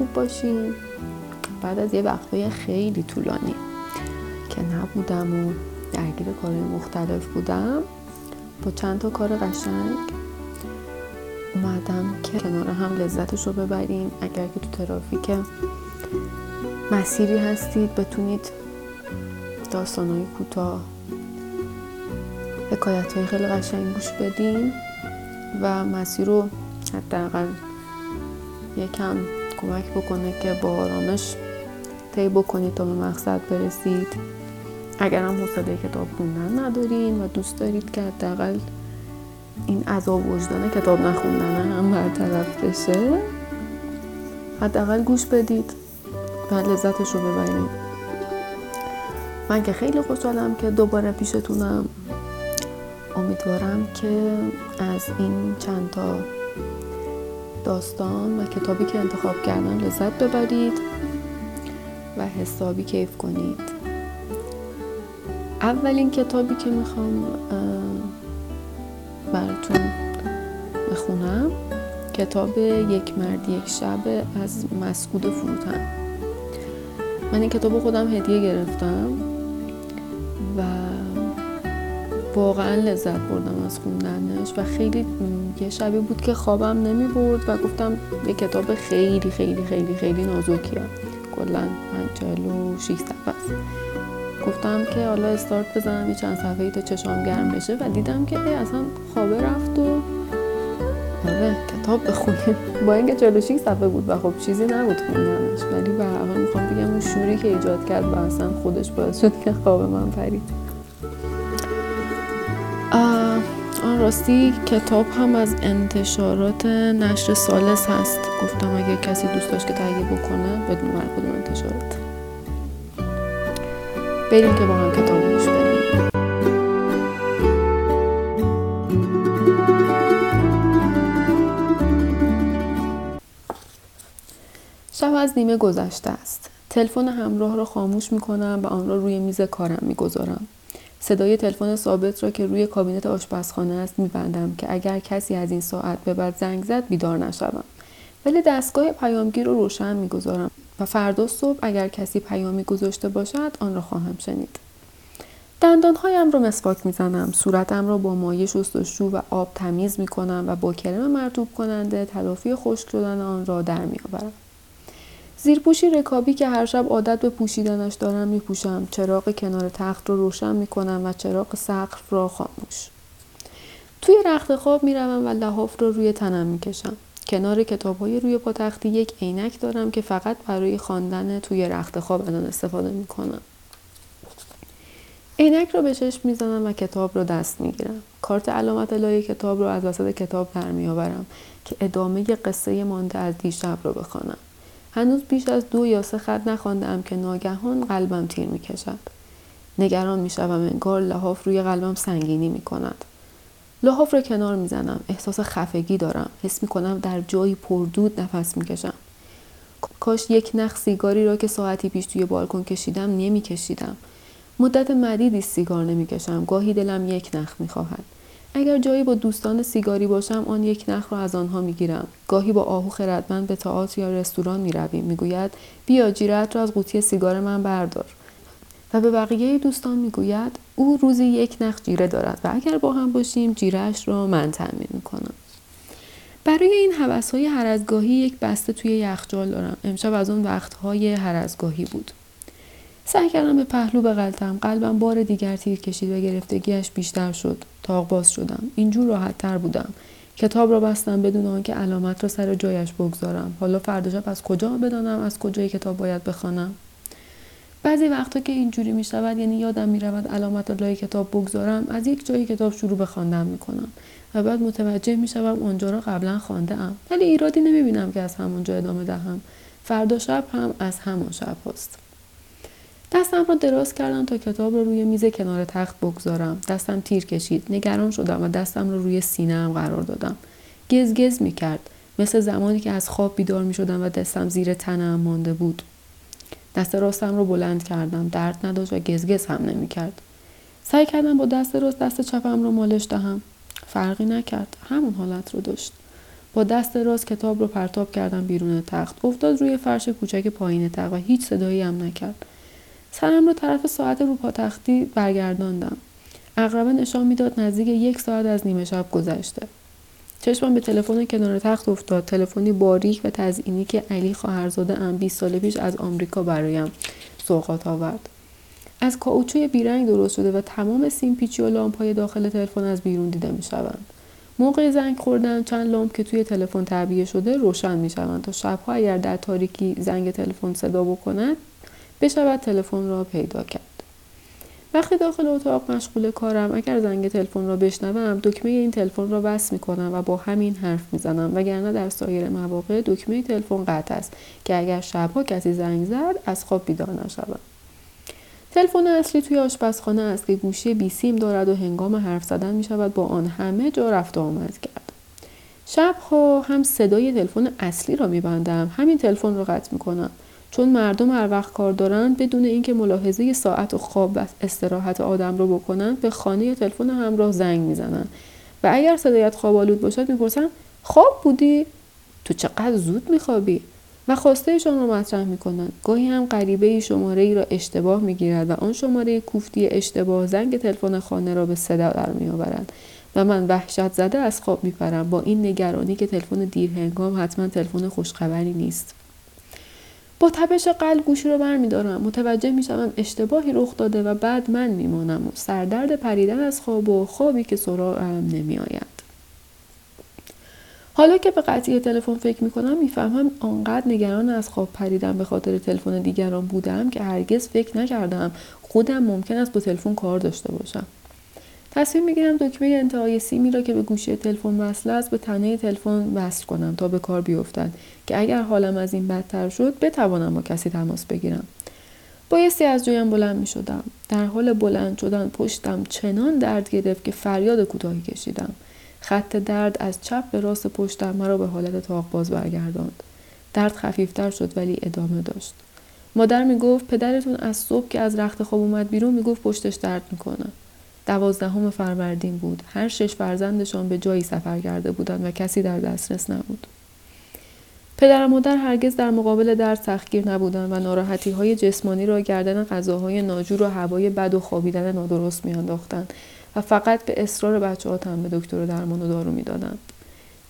خوب باشین. بعد از یه وقتهای خیلی طولانی که نبودم و درگیر کارهای مختلف بودم با چند تا کار قشنگ اومدم که کنار هم لذتش رو ببریم. اگر که تو ترافیک مسیری هستید بتونید داستانهای کوتاه حکایت های خیلی قشنگ گوش بدین و مسیر رو حداقل یکم کمک بکنه که با آرامش طی بکنید تا به مقصد برسید. اگر هم حوصله کتاب خوندن ندارین و دوست دارید که حداقل این عذاب وجدان کتاب نخوندن هم برطرف بشه حداقل گوش بدید و لذتش رو ببرید. من که خیلی خوشحالم که دوباره پیشتونم. امیدوارم که از این چند تا داستان و کتابی که انتخاب کردم لذت ببرید و حسابی کیف کنید. اولین کتابی که می‌خوام براتون بخونم کتاب یک مرد یک شب از مسعود فروتن. من این کتاب خودم هدیه گرفتم و واقعا لذت بردم از خوندنش و خیلی یه شبی بود که خوابم نمی برد و گفتم یه کتاب خیلی خیلی خیلی خیلی نازکی هم کلا چهل و شیش صفحه است. گفتم که حالا استارت بزنم یه چند صفحه تا چشام گرم بشه و دیدم که اصلا خوابه رفت و آره کتاب بخونیم با اینکه 46 صفحه بود و خب چیزی نبود خوندنش ولی به هر می‌خوام بگم اون شوری که ایجاد کرد و اصلا خودش باعث شد که خواب من پرید. راستی کتاب هم از انتشارات نشر سالس هست. گفتم اگه کسی دوست داشت که تهیه بکنه بدون بر کدوم انتشارات. بریم که با هم کتاب گوش بریم شب از نیمه گذشته است. تلفن همراه را خاموش می کنم و آن را روی میز کارم می گذارم. صدای تلفن ثابت را که روی کابینت آشپزخانه است میبندم که اگر کسی از این ساعت به بعد زنگ زد بیدار نشوم. ولی دستگاه پیامگیر رو روشن می‌گذارم و فردا صبح اگر کسی پیامی گذاشته باشد آن را خواهم شنید. دندانهایم را مسواک می‌زنم صورتم را با مایع شستشو و آب تمیز می‌کنم و با کرم مرتوب کننده تلافی خشک شدن آن را در میآورم. زیرپوشی رکابی که هر شب عادت به پوشیدنش دارم میپوشم. چراغ کنار تخت رو روشن می‌کنم و چراغ سقف را خاموش. توی رخت خواب می‌روم و لحاف رو روی تنم می‌کشم. کنار کتاب های روی پاتختی یک عینک دارم که فقط برای خواندن توی رخت خواب الان استفاده می‌کنم. عینک را به چشم می‌زنم و کتاب را دست می‌گیرم. کارت علامت لای کتاب را از وسط کتاب در میآورم که ادامه قصه مانده از دیشب را بخوانم. هنوز بیش از دو یا سه خط نخواندم که ناگهان قلبم تیر می کشد. نگران می شوم انگار لحاف روی قلبم سنگینی می کند. لحاف را کنار می زنم. احساس خفگی دارم. حس می کنم در جایی پردود نفس می کشم. کاش یک نخ سیگاری را که ساعتی پیش توی بالکن کشیدم نمی کشیدم. مدت مدیدی سیگار نمی کشم. گاهی دلم یک نخ می خواهد. اگر جایی با دوستان سیگاری باشم آن یک نخ را از آنها می‌گیرم. گاهی با آهو خردمند به تئاتر یا رستوران می‌رویم. می‌گوید بیا جیرت را از قوطی سیگار من بردار. و به بقیه دوستان می‌گوید او روزی یک نخ جیره دارد و اگر با هم باشیم جیرهش را من تأمین می‌کنم. برای این حوث های هر یک بسته توی یخچال دارم. امشب از اون وقت های هر بود. سعی کردم به پهلو بغلتم. قلبم بار دیگر تیر کشید و گرفتگیش بیشتر شد. تاق باز شدم. اینجور راحت تر بودم. کتاب را بستم بدون آنکه علامت را سر جایش بگذارم. حالا فردا شب از کجا بدانم؟ از کجای کتاب باید بخوانم؟ بعضی وقتا که اینجوری می شود یعنی یادم می رود علامت لای کتاب بگذارم از یک جای کتاب شروع به خواندن می کنم و بعد متوجه می شوم آنجا را قبلا خوانده ام ولی ایرادی نمی بینم که از همانجا ادامه دهم. فردا شب هم از همان شب هست. دستم را دراز کردم تا کتاب را روی میز کنار تخت بگذارم. دستم تیر کشید. نگران شدم و دستم را روی سینه قرار دادم. گز می کرد مثل زمانی که از خواب بیدار می شدم و دستم زیر تنم مانده بود. دست راستم رو بلند کردم. درد نداشت و گزگز هم نمی کرد سعی کردم با دست راست دست چپم رو مالش دهم. فرقی نکرد. همون حالت رو داشت. با دست راست کتاب رو پرتاب کردم بیرون تخت. افتاد روی فرش کوچک پایین تخت و هیچ صدایی هم نکرد. سرم رو طرف ساعت رو پاتختی برگرداندم. اقربه نشان می‌داد نزدیک یک ساعت از نیمه شب گذشته. چشمم به تلفن کنار تخت افتاد. تلفنی باریک و تزئینی که علی خواهرزاده ام 20 سال پیش از آمریکا برایم سوغات آورد. از کاوچوی بیرنگ درست شده و تمام سیم پیچی و لامپ های داخل تلفن از بیرون دیده می شوند. موقع زنگ خوردن چند لامپ که توی تلفن تعبیه شده روشن می شوند تا شبها اگر در تاریکی زنگ تلفن صدا بکند بشود تلفن را پیدا کرد. وقتی داخل اتاق مشغول کارم اگر زنگ تلفن را بشنوم دکمه این تلفن را بس کنم و با همین حرف می‌زنم وگرنه در سایر مواقع دکمه تلفن قطع است که اگر شبها کسی زنگ زد از خواب بیدار نشوم تلفن اصلی توی آشپزخانه است که گوشی بی سیم دارد و هنگام حرف زدن می شود با آن همه جا رفت و آمد کرد. شبها هم صدای تلفن اصلی را می بندم. همین تلفن را قطع می کنم. چون مردم هر وقت کار دارند بدون اینکه ملاحظه ساعت و خواب و استراحت آدم رو بکنند به خانه تلفن همراه زنگ می‌زنند و اگر صدایت خواب آلود باشد می‌پرسن خواب بودی؟ تو چقدر زود میخوابی؟ و خواسته را مطرح می‌کنند گاهی هم غریبه شماره ای را اشتباه می‌گیرد و آن شماره کوفتی اشتباه زنگ تلفن خانه را به صدا در میآورد. و من وحشت زده از خواب میپرم. با این نگرانی که تلفن دیر هنگام حتما تلفن خوشخبری نیست. با تپش قلب گوشی رو برمیدارم. متوجه می‌شوم اشتباهی رخ داده و بعد من میمانم. و سردرد پریدن از خواب و خوابی که سراغم نمیآید. حالا که به قطعی تلفن فکر می‌کنم می‌فهمم آنقدر نگران از خواب پریدم به خاطر تلفن دیگران بودم که هرگز فکر نکردم خودم ممکن است با تلفن کار داشته باشم. تصمیم می‌گیرم دکمه انتهای سیمی را که به گوشی تلفن وصل است به تنه تلفن وصل کنم تا به کار بیفتد که اگر حالم از این بدتر شد بتوانم با کسی تماس بگیرم بایستی از جویم بلند می شدم. در حال بلند شدن پشتم چنان درد گرفت که فریاد کوتاهی کشیدم. خط درد از چپ به راست پشتم مرا به حالت تاق باز برگرداند. درد خفیفتر شد ولی ادامه داشت. مادر می گفت پدرتون از صبح که از رخت خواب اومد بیرون می گفت پشتش درد می‌کنه. دوازدهم فروردین بود. هر شش فرزندشان به جایی سفر کرده بودند و کسی در دسترس نبود. پدر و مادر هرگز در مقابل درد سختگیر نبودند و ناراحتی های جسمانی را گردن غذاهای ناجور و هوای بد و خوابیدن نادرست میانداختند و فقط به اصرار بچه ها به دکتر درمان و دارو می‌دادند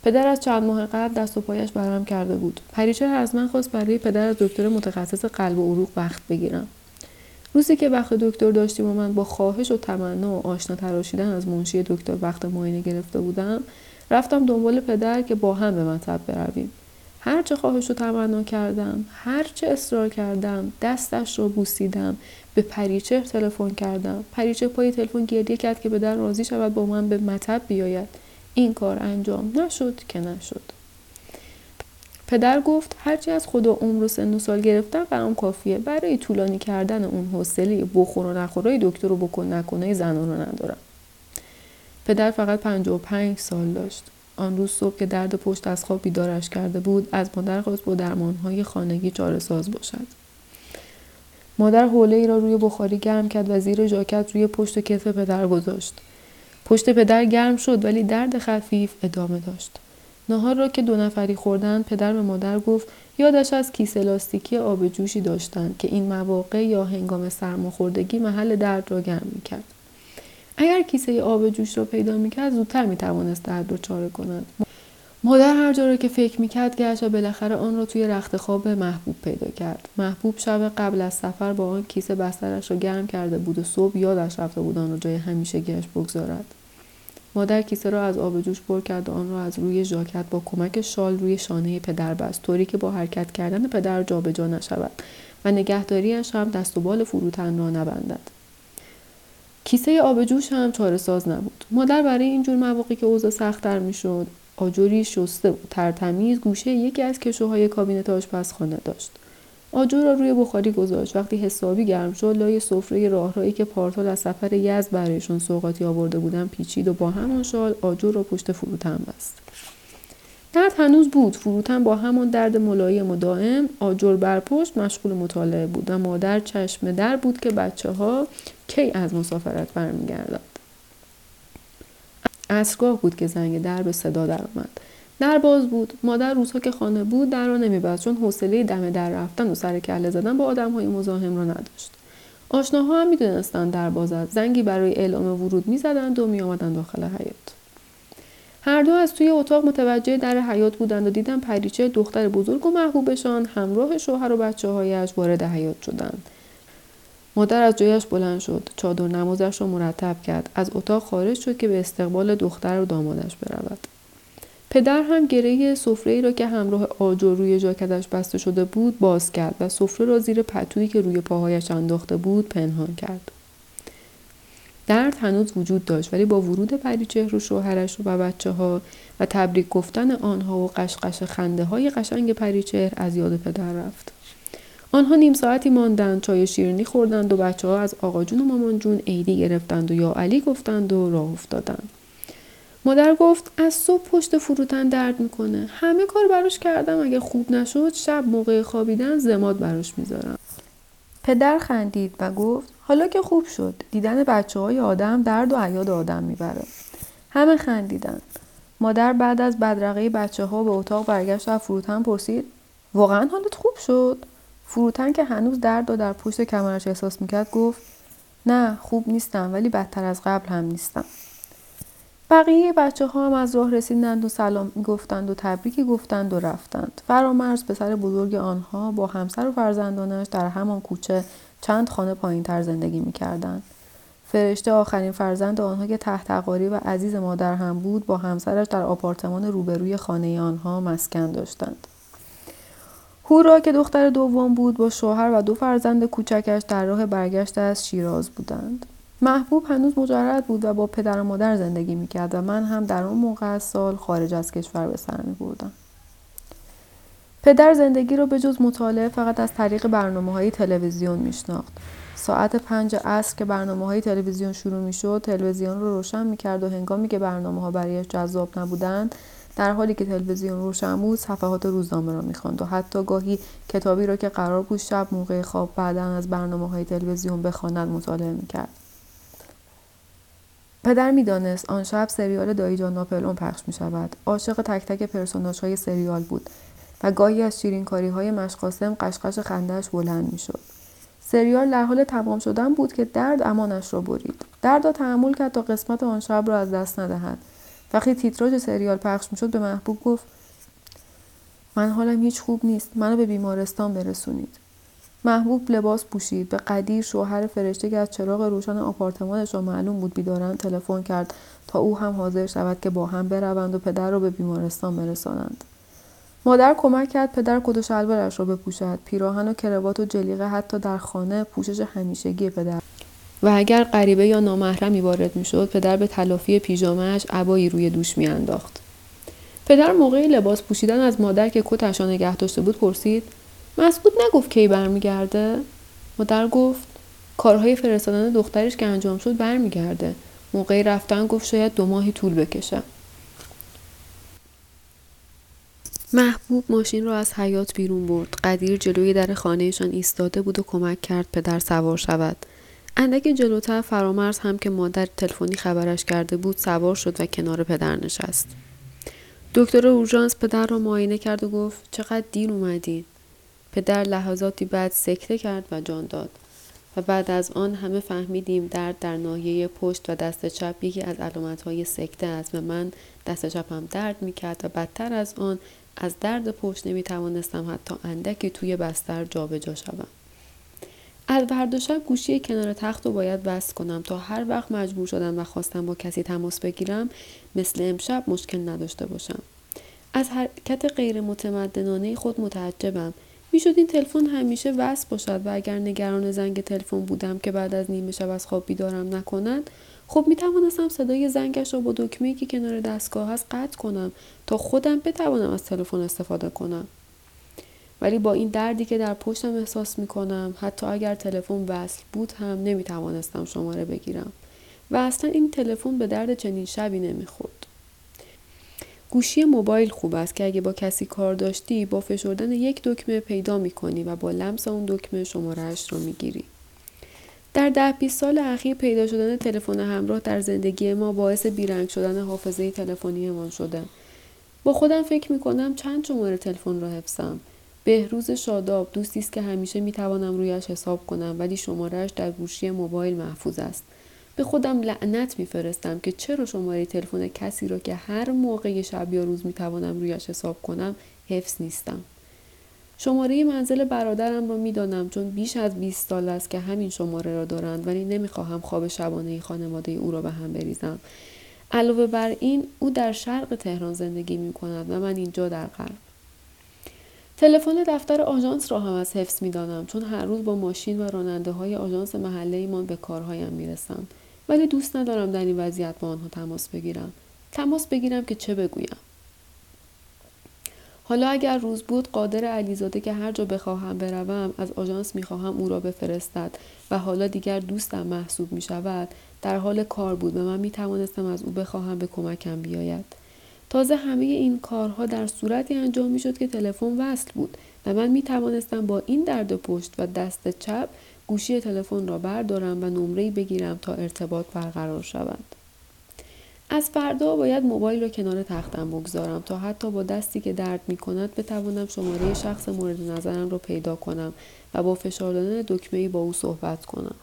پدر از چند ماه قبل دست و پایش برم کرده بود پریچه از من خواست برای پدر از دکتر متخصص قلب و عروق وقت بگیرم روزی که وقت دکتر داشتیم و من با خواهش و تمنا و آشنا تراشیدن از منشی دکتر وقت معاینه گرفته بودم رفتم دنبال پدر که با هم به مطب برویم. هرچه خواهش رو تمنا کردم هرچه اصرار کردم دستش رو بوسیدم به پریچه تلفن کردم. پریچه پای تلفن گریه کرد که به راضی شود با من به مطب بیاید. این کار انجام نشد که نشد. پدر گفت هرچی از خدا عمر و سن و سال گرفتم برام کافیه. برای طولانی کردن اون حوصله بخور و نخورای دکتر رو بکن نکنه زنان رو ندارم. پدر فقط پنج سال داشت. آن روز صبح که درد پشت از خواب بیدارش کرده بود از مادر خواست با درمانهای خانگی چاره ساز باشد. مادر حوله ای را روی بخاری گرم کرد و زیر ژاکت روی پشت و کتف پدر گذاشت. پشت پدر گرم شد ولی درد خفیف ادامه داشت. نهار را که دو نفری خوردن پدر به مادر گفت یادش از کیسه لاستیکی آب جوشی داشتند که این مواقع یا هنگام سرماخوردگی محل درد را گرم می‌کرد. اگر کیسه آب جوش را پیدا می‌کرد زودتر می‌توانست درد را چاره کند. مادر هر جا را که فکر می‌کرد گشت و بالاخره آن را توی رخت خواب محبوب پیدا کرد. محبوب شب قبل از سفر با آن کیسه بسترش را گرم کرده بود و صبح یادش رفته بود آن را جای همیشه گشت بگذارد. مادر کیسه را از آب جوش پر کرد و آن را از روی ژاکت با کمک شال روی شانه پدر بست طوری که با حرکت کردن پدر جابجا نشود و نگهداریش هم دست و بال فروتن را نبندد. کیسه آب جوش هم چاره ساز نبود. مادر برای اینجور مواقعی که اوضاع سختتر می‌شد آجوری شسته و ترتمیز گوشه یکی از کشوهای کابینت آشپزخانه داشت. آجر را روی بخاری گذاشت. وقتی حسابی گرم شد لای سفره راههایی که پارتال از سفر یزد برایشون سوغاتی آورده بودن پیچید و با همان شال آجر را پشت فروتن بست. درد هنوز بود. فروتن با همان درد ملایم و دائم آجر بر پشت مشغول مطالعه بود. و مادر چشم در بود که بچه ها کی از مسافرت برمیگردند عصرگاه بود که زنگ در به صدا درآمد. در باز بود. مادر روزها که خانه بود در را نمیبست چون حوصله دم در رفتن و سر کله زدن با آدمهای مزاحم را نداشت. آشناها هم می‌دونستند در باز است. زنگی برای اعلام ورود می‌زدند و میآمدند داخل حیات هر دو از توی اتاق متوجه در حیات بودند و دیدن پریچه دختر بزرگ و محبوبشان همراه شوهر و بچه هایش وارد حیات شدند. مادر از جایش بلند شد. چادر نمازش را مرتب کرد. از اتاق خارج شد که به استقبال دختر و دامادش برود. پدر هم گره سفره را که همراه آجر روی جاکتش بسته شده بود باز کرد و سفره را زیر پتویی که روی پاهایش انداخته بود پنهان کرد. درد هنوز وجود داشت ولی با ورود پریچهر و شوهرش و بچه ها و تبریک گفتن آنها و قشقش خنده های قشنگ پریچهر از یاد پدر رفت. آنها نیم ساعتی ماندند چای شیرینی خوردند و بچه ها از آقا جون و مامان جون عیدی گرفتند و یا علی گفتند و راه افتادند. مادر گفت از صبح پشت فروتن درد می‌کنه. همه کار براش کردم. اگه خوب نشد شب موقع خوابیدن زماد براش می‌ذارم. پدر خندید و گفت حالا که خوب شد. دیدن بچه های آدم درد و عیاد آدم می‌بره. همه خندیدن. مادر بعد از بدرقه بچه ها به اتاق برگشت و فروتن پرسید واقعا حالت خوب شد؟ فروتن که هنوز درد و در پشت کمرش احساس می‌کرد گفت نه خوب نیستم ولی بدتر از قبل هم نیستم. بقیه بچه ها هم از راه رسیدند و سلام گفتند و تبریکی گفتند و رفتند. فرامرز پسر بزرگ آنها با همسر و فرزندانش در همان کوچه چند خانه پایین تر زندگی می کردند. فرشته آخرین فرزند آنها که تحت و عزیز مادر هم بود با همسرش در آپارتمان روبروی خانه آنها مسکن داشتند. هورا که دختر دوم بود با شوهر و دو فرزند کوچکش در راه برگشت از شیراز بودند. محبوب هنوز مجرد بود و با پدر و مادر زندگی می‌کرد و من هم در اون موقع سال خارج از کشور به سر می بردم. پدر زندگی رو به جز مطالعه فقط از طریق برنامه های تلویزیون میشناخت. ساعت پنج عصر که برنامه های تلویزیون شروع می شد تلویزیون رو روشن می کرد و هنگامی که برنامه ها برایش جذاب نبودند در حالی که تلویزیون روشن بود صفحات روزنامه را می‌خواند و حتی گاهی کتابی را که قرار بود شب موقع خواب بعدا از برنامه های تلویزیون بخواند مطالعه می‌کرد پدر می‌دانست آن شب سریال دایی جان ناپلون پخش می شود. عاشق تک تک پرسوناش های سریال بود و گاهی از شیرینکاری های مشقاسم قشقش خندهش بلند می شد. سریال در حال تمام شدن بود که درد امانش را برید. درد را تحمل کرد تا قسمت آن شب را از دست ندهد. وقتی تیتراژ سریال پخش می شد به محبوب گفت من حالم هیچ خوب نیست. منو به بیمارستان برسونید. محبوب لباس پوشید. به قدیر شوهر فرشته که از چراغ روشن آپارتمانش را معلوم بود بیدارند تلفن کرد تا او هم حاضر شود که با هم بروند و پدر را به بیمارستان برسانند. مادر کمک کرد پدر کت و شلوارش را بپوشد. پیراهن و کروات و جلیقه حتی در خانه پوشش همیشگی پدر. و اگر غریبه یا نامحرمی وارد می‌شد پدر به تلافی پیژامهاش عبایی روی دوش میانداخت. پدر موقع لباس پوشیدن از مادر که کتش را نگه داشته بود پرسید مسعود نگفت کی برمیگرده. مادر گفت کارهای فرستادن دخترش که انجام شد برمیگرده. موقع رفتن گفت شاید دو ماهی طول بکشه. محبوب ماشین را از حیات بیرون برد. قدیر جلوی در خانهشان ایستاده بود و کمک کرد پدر سوار شود. اندک جلوتر فرامرز هم که مادر تلفنی خبرش کرده بود سوار شد و کنار پدر نشست. دکتر اورژانس پدر را معاینه کرد و گفت چقدر دیر اومدین؟ پدر لحظاتی بعد سکته کرد و جان داد و بعد از آن همه فهمیدیم درد در ناحیه پشت و دست چپ یکی از علامتهای سکته است و من دست چپم درد می‌کرد و بدتر از آن از درد پشت نمی توانستم حتی اندکی توی بستر جابجا شوم. از فردا شب گوشی کنار تخت رو باید بست کنم تا هر وقت مجبور شدم و خواستم با کسی تماس بگیرم مثل امشب مشکل نداشته باشم. از حرکت غیر متمدنانه خود متعجبم. می‌شد این تلفن همیشه وصل باشد و اگر نگران زنگ تلفن بودم که بعد از نیمه شب از خواب بیدارم نکنند خب می توانستم صدای زنگش را با دکمه که کنار دستگاه هست قطع کنم تا خودم بتوانم از تلفن استفاده کنم. ولی با این دردی که در پشتم احساس می کنم حتی اگر تلفن وصل بود هم نمی توانستم شماره بگیرم. و اصلا این تلفن به درد چنین شبی نمی‌خورد. گوشی موبایل خوب است که اگه با کسی کار داشتی با فشردن یک دکمه پیدا می‌کنی و با لمس اون دکمه شمارهش رو می‌گیری. در ده 20 سال اخیر پیدا شدن تلفن همراه در زندگی ما باعث بیرنگ شدن حافظه تلفنیمان شده. با خودم فکر می‌کنم چند شماره تلفن را حفظم. بهروز شاداب دوستی است که همیشه می‌توانم رویش حساب کنم ولی شمارهش در گوشی موبایل محفوظ است. به خودم لعنت میفرستم که چرا شماره تلفن کسی را که هر موقع شب یا روز می‌توانم رویش حساب کنم حفظ نیستم. شماره منزل برادرم را می‌دانم چون بیش از 20 سال است که همین شماره را دارند ولی نمی‌خواهم خواب شبانه خانواده او را به هم بریزم. علاوه بر این او در شرق تهران زندگی می کند و من اینجا در غرب. تلفن دفتر آژانس را هم از حفظ می دانم چون هر روز با ماشین و راننده های آژانس محله ایمان به کارهایم می رسم. ولی دوست ندارم در این وضعیت با آنها تماس بگیرم. تماس بگیرم که چه بگویم. حالا اگر روز بود قادر علیزاده که هر جا بخواهم بروم از آژانس می‌خواهم او را بفرستد و حالا دیگر دوستم محسوب می شود در حال کار بود و من می توانستم از او بخواهم به کمکم بیاید. تازه همه این کارها در صورتی انجام می شد که تلفن وصل بود و من می توانستم با این درد پشت و دست چپ گوشی تلفن را بردارم و نمره بگیرم تا ارتباط برقرار شود. از فردا باید موبایل را کنار تختم بگذارم تا حتی با دستی که درد می کند بتوانم شماره شخص مورد نظرم را پیدا کنم و با فشار دادن دکمه با او صحبت کنم.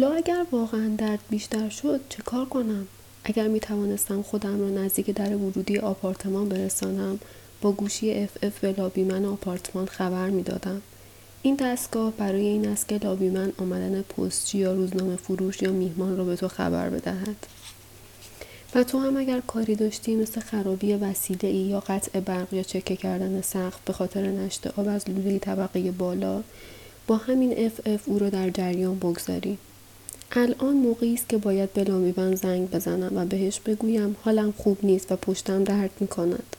حالا اگر واقعا درد بیشتر شد چه کار کنم؟ اگر می توانستم خودم را نزدیک در ورودی آپارتمان برسانم با گوشی اف اف به لابیمن آپارتمان خبر می دادم. این دستگاه برای این است که لابیمن آمدن پستچی یا روزنامه فروش یا میهمان را به تو خبر بدهد. و تو هم اگر کاری داشتی مثل خرابی وسیله ای یا قطع برق یا چکه کردن سقف به خاطر نشت آب از لوله طبقه بالا با همین اف اف او را در جریان بگذاری. الان موقعی است که باید به لامیبن زنگ بزنم و بهش بگویم حالم خوب نیست و پشتم درد می کند.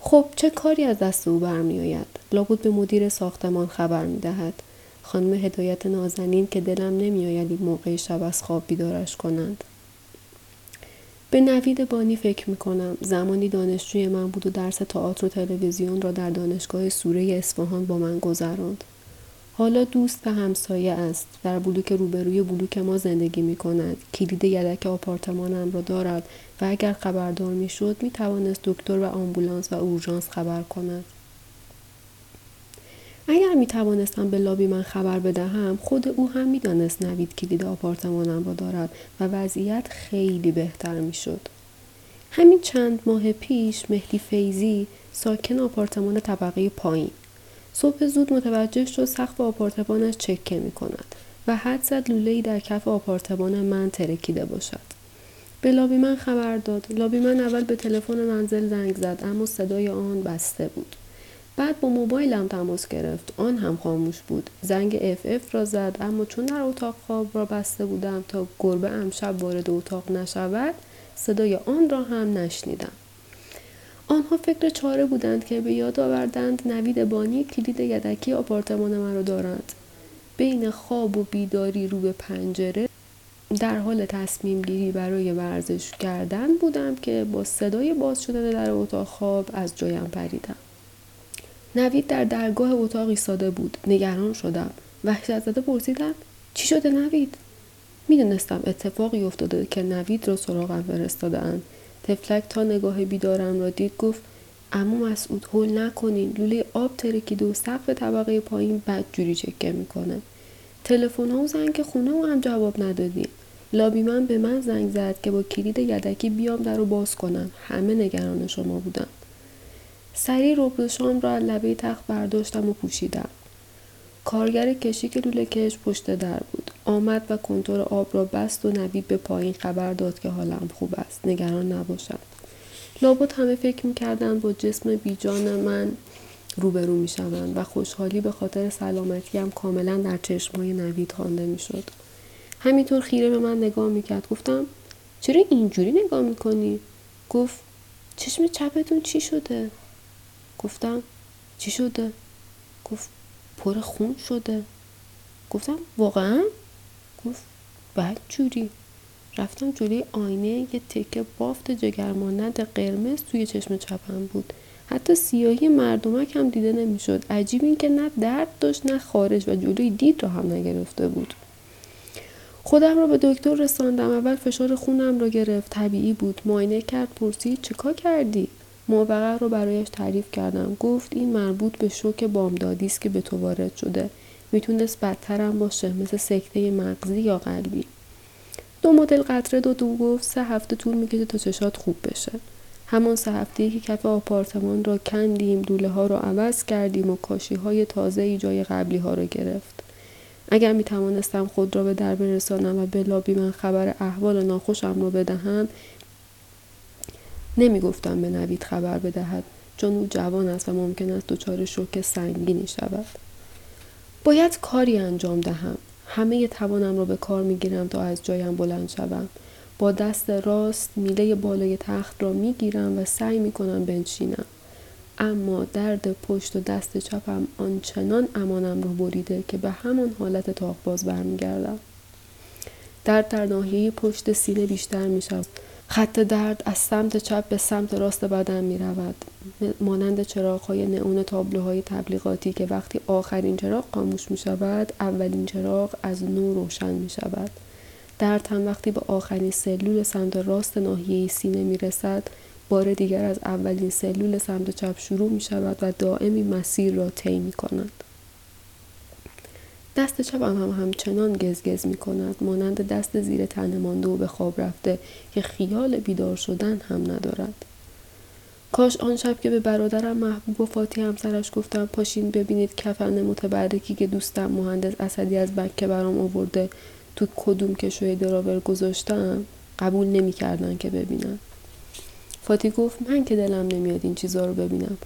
خب چه کاری از دست او برمیآید لابد به مدیر ساختمان خبر می دهد. خانم هدایت نازنین که دلم نمیآید این موقع شب از خواب بیدارش کنند به نوید بانی فکر می کنم زمانی دانشجوی من بود و درس تئاتر و تلویزیون را در دانشگاه سوره اصفهان با من گذراند حالا دوست و همسایه است. در بلوک روبروی بلوک ما زندگی می کند کلید یدک آپارتمانم را دارد و اگر خبردار می شد می توانست دکتر و آمبولانس و اورژانس خبر کند. اگر می توانستم به لابی من خبر بدهم خود او هم می دانست نوید کلید آپارتمانم را دارد و وضعیت خیلی بهتر می شد. همین چند ماه پیش مهدی فیزی ساکن آپارتمان طبقه پایین صبح زود متوجه شد سقف آپارتمانش چکه می کند و حد زد لولهای در کف آپارتمان من ترکیده باشد. به لابی من خبر داد. لابی من اول به تلفن منزل زنگ زد اما صدای آن بسته بود. بعد با موبایلم تماس گرفت. آن هم خاموش بود. زنگ اف اف را زد اما چون در اتاق خواب را بسته بودم تا گربه امشب وارد اتاق نشود صدای آن را هم نشنیدم. آنها فکر چاره بودند که به یاد آوردند نوید بانی کلید یدکی آپارتمان را دارند. بین خواب و بیداری رو به پنجره در حال تصمیم گیری برای ورزش کردن بودم که با صدای باز شدن در اتاق خواب از جایم پریدم. نوید در درگاه اتاق ایستاده بود. نگران شدم. وحشت زده پرسیدم چی شده نوید؟ می‌دونستم اتفاقی افتاده که نوید را سراغم فرستادهاند. تفلک تا نگاه بیدارم را دید گفت اما مسعود هول نکنین. لوله آب ترکیده و سقف طبقه پایین بد جوری چکه می‌کنه. تلفن ها و زنگ خونه و هم جواب ندادیم. لابی من به من زنگ زد که با کلید یدکی بیام در رو باز کنم. همه نگران شما بودن. سریع رب شام را از لبه تخت برداشتم و پوشیدم. کارگر کشی که لوله کش پشت در بود. آمد و کنتور آب را بست و نوید به پایین خبر داد که حالم خوب است. نگران نباشد لابد همه فکر می‌کردند با جسم بیجان من روبرو می‌شوند و خوشحالی به خاطر سلامتیم کاملا در چشمهای نوید خوانده می‌شد. همینطور خیره به من نگاه می‌کرد. گفتم چرا اینجوری نگاه می‌کنی؟ گفت چشم چپتون چی شده؟ گفتم چی شده؟ گفت پر خون شده. گفتم واقعا؟ گفت بد جوری. رفتم جلوی آینه یه تکه بافت جگرمانند قرمز توی چشم چپم بود. حتی سیاهی مردمک هم دیده نمی‌شد. عجیب این که نه درد داشت نه خارج و جلوی دید را هم نگرفته بود. خودم را به دکتر رساندم. اول فشار خونم را گرفت. طبیعی بود. معاینه کرد پرسید چیکار کردی؟ موقعه رو برایش تعریف کردم. گفت این مربوط به شوک بامدادی است که به تو وارد شده. می‌تونست بدترم باشه مثل سکته مغزی یا قلبی. دو مدل قطره داد و گفت. سه هفته طول می‌کشه تا چشات خوب بشه. همان سه هفته که کف آپارتمان را کندیم دوله ها را عوض کردیم و کاشی های تازه ای جای قبلی ها را گرفت. اگر می توانستم خود را به در برسانم و به لابی من خبر احوال ناخوشم را بدهم نمی گفتم به نوید خبر بدهد چون او جوان است و ممکن است دچار شوک سنگینی شود. باید کاری انجام دهم. همه توانم را به کار می گیرم تا از جایم بلند شوم. با دست راست میله بالای تخت را می گیرم و سعی می کنم بنشینم. اما درد پشت و دست چپم آنچنان امانم را بریده که به همان حالت تاقباز برمیگردم. درد در ناحیه پشت سینه بیشتر می شود خط درد از سمت چپ به سمت راست بدن می رود. مانند چراغ های نئون تابلوهای تبلیغاتی که وقتی آخرین چراغ خاموش می شود اولین چراغ از نور روشن می شود. درد هم وقتی به آخرین سلول سمت راست ناحیه سینه می رسد بار دیگر از اولین سلول سمت چپ شروع می شود و دائمی مسیر را طی می کند. دست چپم هم همچنان گزگز می کند مانند دست زیر تن مانده و به خواب رفته که خیال بیدار شدن هم ندارد. کاش آن شب که به برادرم محبوب و فاتی همسرش گفتم پاشین ببینید کفن متبرکی که دوستم مهندس اسدی از بکه برام آورده تو کدوم کشوی دراور گذاشتم. قبول نمی‌کردن که ببینن. فاتی گفت من که دلم نمیاد این چیزا رو ببینم.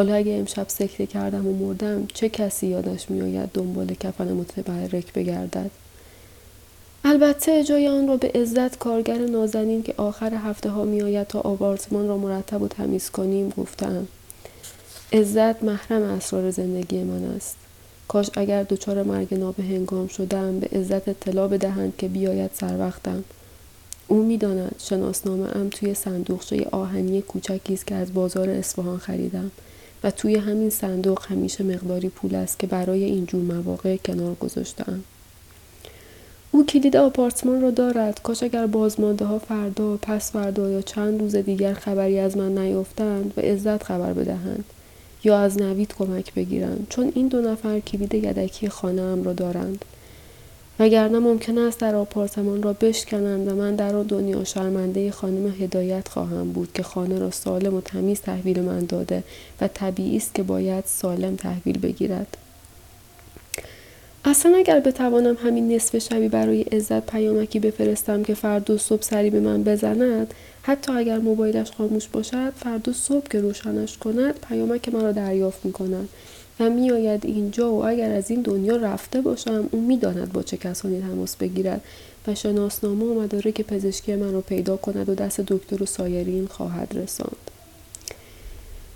حالا اگه امشب سکته کردم و مردم چه کسی یادش میآید دنبال کفن متبرک بگردد؟ البته جای آن را به عزت کارگر نازنین که آخر هفته ها میآید تا آپارتمان را مرتب و تمیز کنیم گفتم. عزت محرم اسرار زندگی من است. کاش اگر دچار مرگ هنگام شدم به عزت اطلاع بدهند که بیاید سر وقتم. او می‌داند شناسنامه ام توی صندوقچه آهنی کوچکی است که از بازار اصفهان خریدم. و توی همین صندوق همیشه مقداری پول است که برای این جور مواقع کنار گذاشتم. او کلید آپارتمان را دارد. کاش اگر بازمانده ها فردا پس فردا یا چند روز دیگر خبری از من نیافتند به عزت خبر بدهند یا از نوید کمک بگیرند. چون این دو نفر کلید یدکی خانه ام را دارند. وگرنه ممکن است در آپارتمان را بشکنند و من در آن دنیا شرمنده خانم هدایت خواهم بود که خانه را سالم و تمیز تحویل من داده و طبیعی است که باید سالم تحویل بگیرد. اصلا اگر بتوانم همین نصف شبی برای عزت پیامکی بفرستم که فردا صبح سری به من بزند حتی اگر موبایلش خاموش باشد فردا صبح که روشنش کند پیامک مرا دریافت می کند و میآید اینجا و اگر از این دنیا رفته باشم او می‌داند با چه کسانی تماس بگیرد. و شناسنامه و مدارک پزشکی من را پیدا کند و دست دکتر و سایرین خواهد رساند.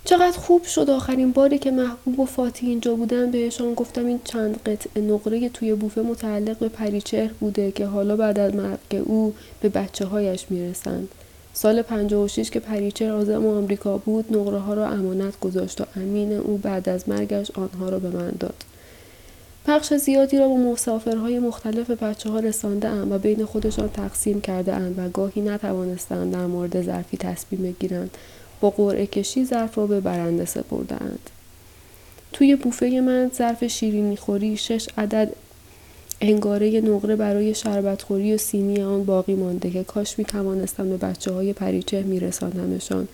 چقدر خوب شد آخرین باری که محبوب و فاتی اینجا بودن بهشان گفتم این چند قطع نقره توی بوفه متعلق به پریچهر بوده که حالا بعد از مرگ او به بچه هایش می‌رسند. سال 56 که پریچه آزم آمریکا بود نقره ها را امانت گذاشت و امین او بعد از مرگش آنها را به من داد. پخش زیادی را با مسافرهای مختلف بچه ها رسانده ام و بین خودشان تقسیم کرده اند و گاهی نتوانستند در مورد ظرفی تصمیم بگیرند با قرعه کشی ظرف را به برنده سپردند توی بوفه من ظرف شیرینی خوری شش عدد انگاره نقره برای شربتخوری و سینی آن باقی مانده که کاش می توانستم به بچه های پریچه می رساندمشان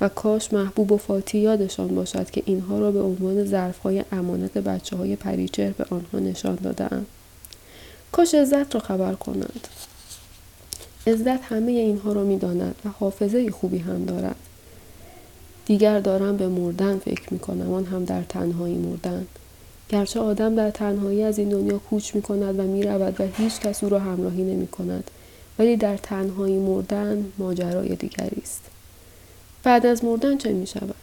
و کاش محبوب و فاتی یادشان باشد که اینها را به عنوان ظرف های امانت بچه های پریچه به آنها نشان دادم. کاش عزت را خبر کنند. عزت همه اینها را می داند و حافظه خوبی هم دارد. دیگر دارم به مردن فکر می کنم آن هم در تنهایی مردن. گرچه آدم در تنهایی از این دنیا کوچ می کند و می رود و هیچ کس او را همراهی نمی کند. ولی در تنهایی مردن ماجرای دیگری است. بعد از مردن چه می شود؟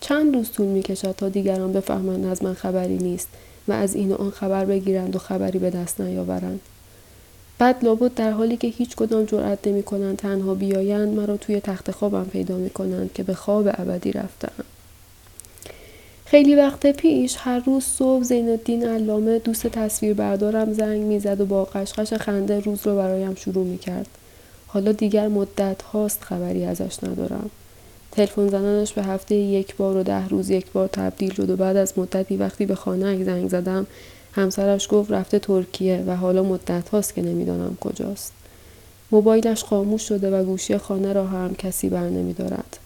چند روز طول می کشد تا دیگران بفهمند از من خبری نیست و از این و آن خبر بگیرند و خبری به دست نیاورند. بعد لابد در حالی که هیچ کدام جرأت نمی کنند تنها بیایند مرا توی تخت خوابم پیدا می کنند که به خواب ابدی رفتم. خیلی وقت پیش هر روز صبح زین الدین علامه دوست تصویر بردارم زنگ می‌زد و با قشقش خنده روز رو برایم شروع می کرد. حالا دیگر مدت هاست خبری ازش ندارم. تلفن زنانش به هفته یک بار و ده روز یک بار تبدیل شد و بعد از مدتی وقتی به خانه زنگ زدم همسرش گفت رفته ترکیه و حالا مدت هاست که نمی‌دانم کجاست. موبایلش خاموش شده و گوشی خانه را هم کسی بر نمی دارد.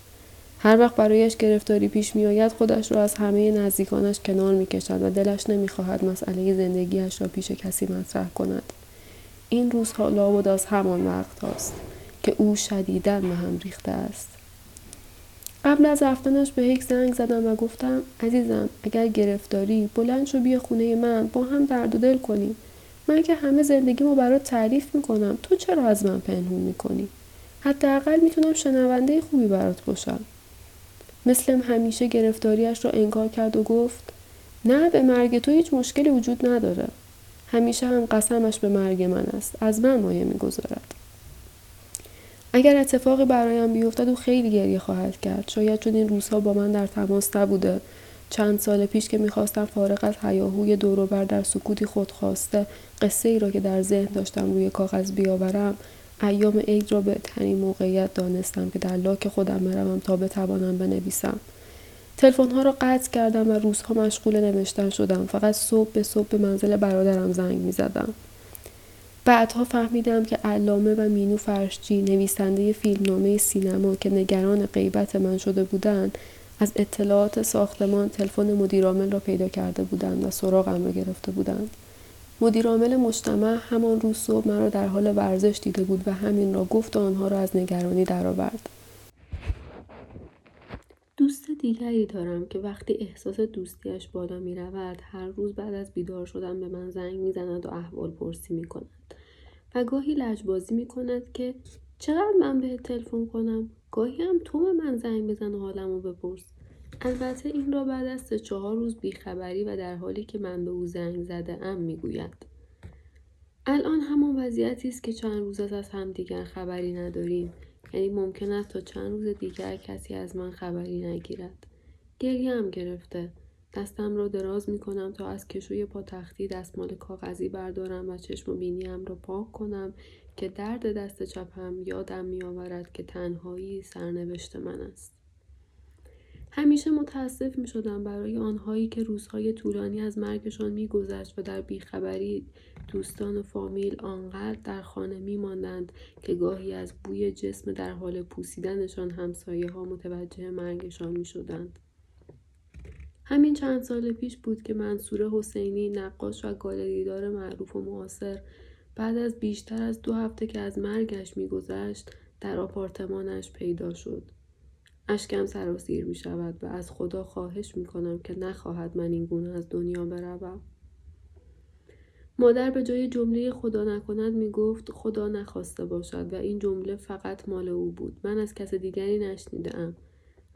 هر وقت برایش گرفتاری پیش می آید خودش را از همه نزدیکانش کنار می کشد و دلش نمی خواهد مسئله زندگیش را پیش کسی مطرح کند. این روزها لابد از همان وقت هاست که او شدیدن به هم ریخته است. قبل از رفتنش به یک زنگ زدم و گفتم عزیزم اگر گرفتاری بلند شو بیا خونه من با هم درد و دل کنیم من که همه زندگیمو برات تعریف می‌کنم تو چرا از من پنهون می‌کنی حداقل می‌تونم شنونده خوبی برات باشم مثل همیشه گرفتاریش را انکار کرد و گفت نه به مرگ تو هیچ مشکلی وجود نداره. همیشه هم قسمش به مرگ من است. از من مایه می‌گذارد. اگر اتفاقی برایم بیفتد او خیلی گریه خواهد کرد. شاید چون این روزها با من در تماس نبوده. چند سال پیش که می‌خواستم فارغ از هیاهوی دوروبر در سکوتی خود خواسته قصه ای را که در ذهن داشتم روی کاغذ بیاورم ایام عید را به تنین موقعیت دانستم که در لاک خودم بروم تا بتوانم بنویسم. تلفن ها را قطع کردم و روزها مشغول نوشتن شدم. فقط صبح به صبح به منزل برادرم زنگ می زدم. بعدها فهمیدم که علامه و مینو فرشچی نویسنده فیلمنامه سینما که نگران غیبت من شده بودند از اطلاعات ساختمان تلفن مدیرعامل را پیدا کرده بودند و سراغم را گرفته بودند. مدیرعامل مجتمع همان روز صبح مرا در حال ورزش دیده بود و همین را گفت و آنها را از نگرانی درآورد. دوست دیگری دارم که وقتی احساس دوستیش بالا می رود هر روز بعد از بیدار شدن به من زنگ می زند و احوال پرسی می کند و گاهی لجبازی می کند که چقدر من به تلفن کنم؟ گاهی هم تو به من زنگ بزن و حالمو بپرس. البته این را بعد از سه چهار روز بیخبری و در حالی که من به او زنگ زده ام می‌گوید. الان همان وضعیتی است که چند روز از همدیگر خبری نداریم. یعنی ممکن است تا چند روز دیگر کسی از من خبری نگیرد. گریه هم گرفته. دستم را دراز می کنم تا از کشوی پاتختی دستمال کاغذی بردارم و چشم و بینیم را پاک کنم که درد دست چپم یادم می آورد که تنهایی سرنوشت من است. همیشه متاسف می شدم برای آنهایی که روزهای طولانی از مرگشان می گذشت و در بیخبری دوستان و فامیل آنقدر در خانه می ماندند که گاهی از بوی جسم در حال پوسیدنشان همسایه ها متوجه مرگشان می شدند. همین چند سال پیش بود که منصور حسینی نقاش و گالریدار معروف و معاصر بعد از بیشتر از دو هفته که از مرگش میگذشت در آپارتمانش پیدا شد اشکم سراسیر می شود و از خدا خواهش می کنم که نخواهد من این گونه از دنیا بروم. مادر به جای جمله خدا نکند می گفت خدا نخواسته باشد و این جمله فقط مال او بود. من از کس دیگری نشنیدم.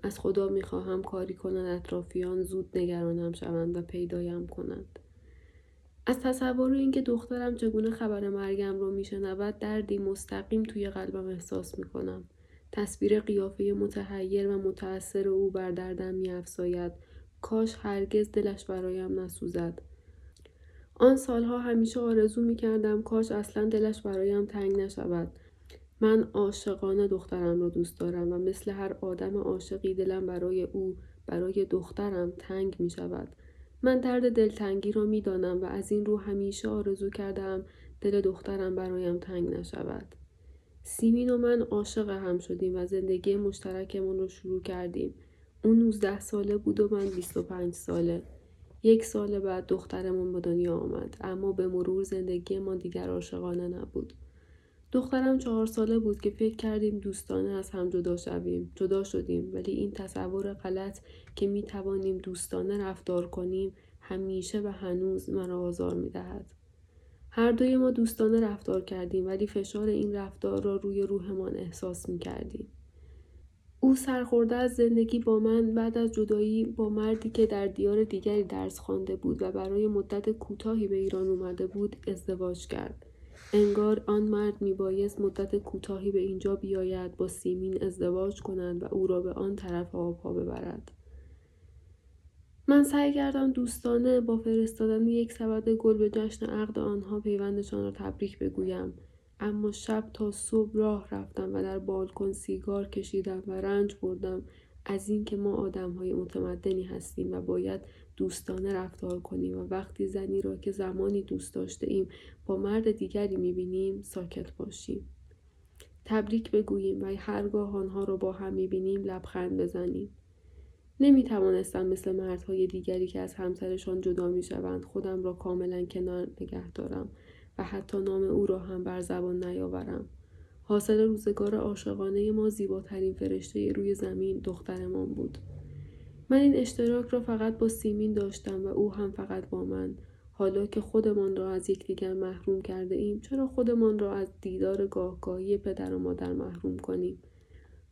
از خدا می خواهم کاری کند اطرافیان زود نگرانم شوند و پیدایم کنند. از تصور اینکه دخترم چگونه خبر مرگم رو میشنود دردی مستقیم توی قلبم احساس می‌کنم تصویر قیافه متحیر و متأثر او بر دردم میافزاید کاش هرگز دلش برایم نسوزد آن سالها همیشه آرزو می‌کردم کاش اصلا دلش برایم تنگ نشود من عاشقانه دخترم را دوست دارم و مثل هر آدم عاشقی دلم برای او برای دخترم تنگ می شود. من درد دلتنگی را می دانم و از این رو همیشه آرزو کردم دل دخترم برایم تنگ نشود. سیمین و من عاشق هم شدیم و زندگی مشترکمون رو شروع کردیم. اون 19 ساله بود و من 25 ساله. یک سال بعد دخترمون به دنیا آمد اما به مرور زندگی ما دیگر عاشقانه نبود. دخترم چهار ساله بود که فکر کردیم دوستانه از هم جدا شویم. جدا شدیم ولی این تصور غلط که می توانیم دوستانه رفتار کنیم همیشه و هنوز مرا آزار می دهد. هر دوی ما دوستانه رفتار کردیم ولی فشار این رفتار را روی روحمان احساس می کردیم. او سرخورده از زندگی با من بعد از جدایی با مردی که در دیار دیگری درس خوانده بود و برای مدت کوتاهی به ایران اومده بود ازدواج کرد. انگار آن مرد میبایست مدت کوتاهی به اینجا بیاید با سیمین ازدواج کند و او را به آن طرف آبها ببرد. من سعی کردم دوستانه با فرستادن یک سبد گل به جشن عقد آنها پیوندشان را تبریک بگویم اما شب تا صبح راه رفتم و در بالکن سیگار کشیدم و رنج بردم از اینکه ما آدم های متمدنی هستیم و باید دوستانه رفتار کنیم و وقتی زنی را که زمانی دوست داشته ایم با مرد دیگری می‌بینیم ساکت باشیم. تبریک بگوییم و هرگاه آنها را با هم می‌بینیم لبخند بزنیم. نمی توانستم مثل مردهای دیگری که از همسرشان جدا می شوند خودم را کاملا کنار نگه دارم و حتی نام او را هم بر زبان نیاورم. حاصل روزگار عاشقانه ما زیباترین فرشته روی زمین دخترمان بود. من این اشتراک را فقط با سیمین داشتم و او هم فقط با من. حالا که خودمان را از یکدیگر محروم کرده ایم چرا خودمان را از دیدار گاهگاهی پدر و مادر محروم کنیم؟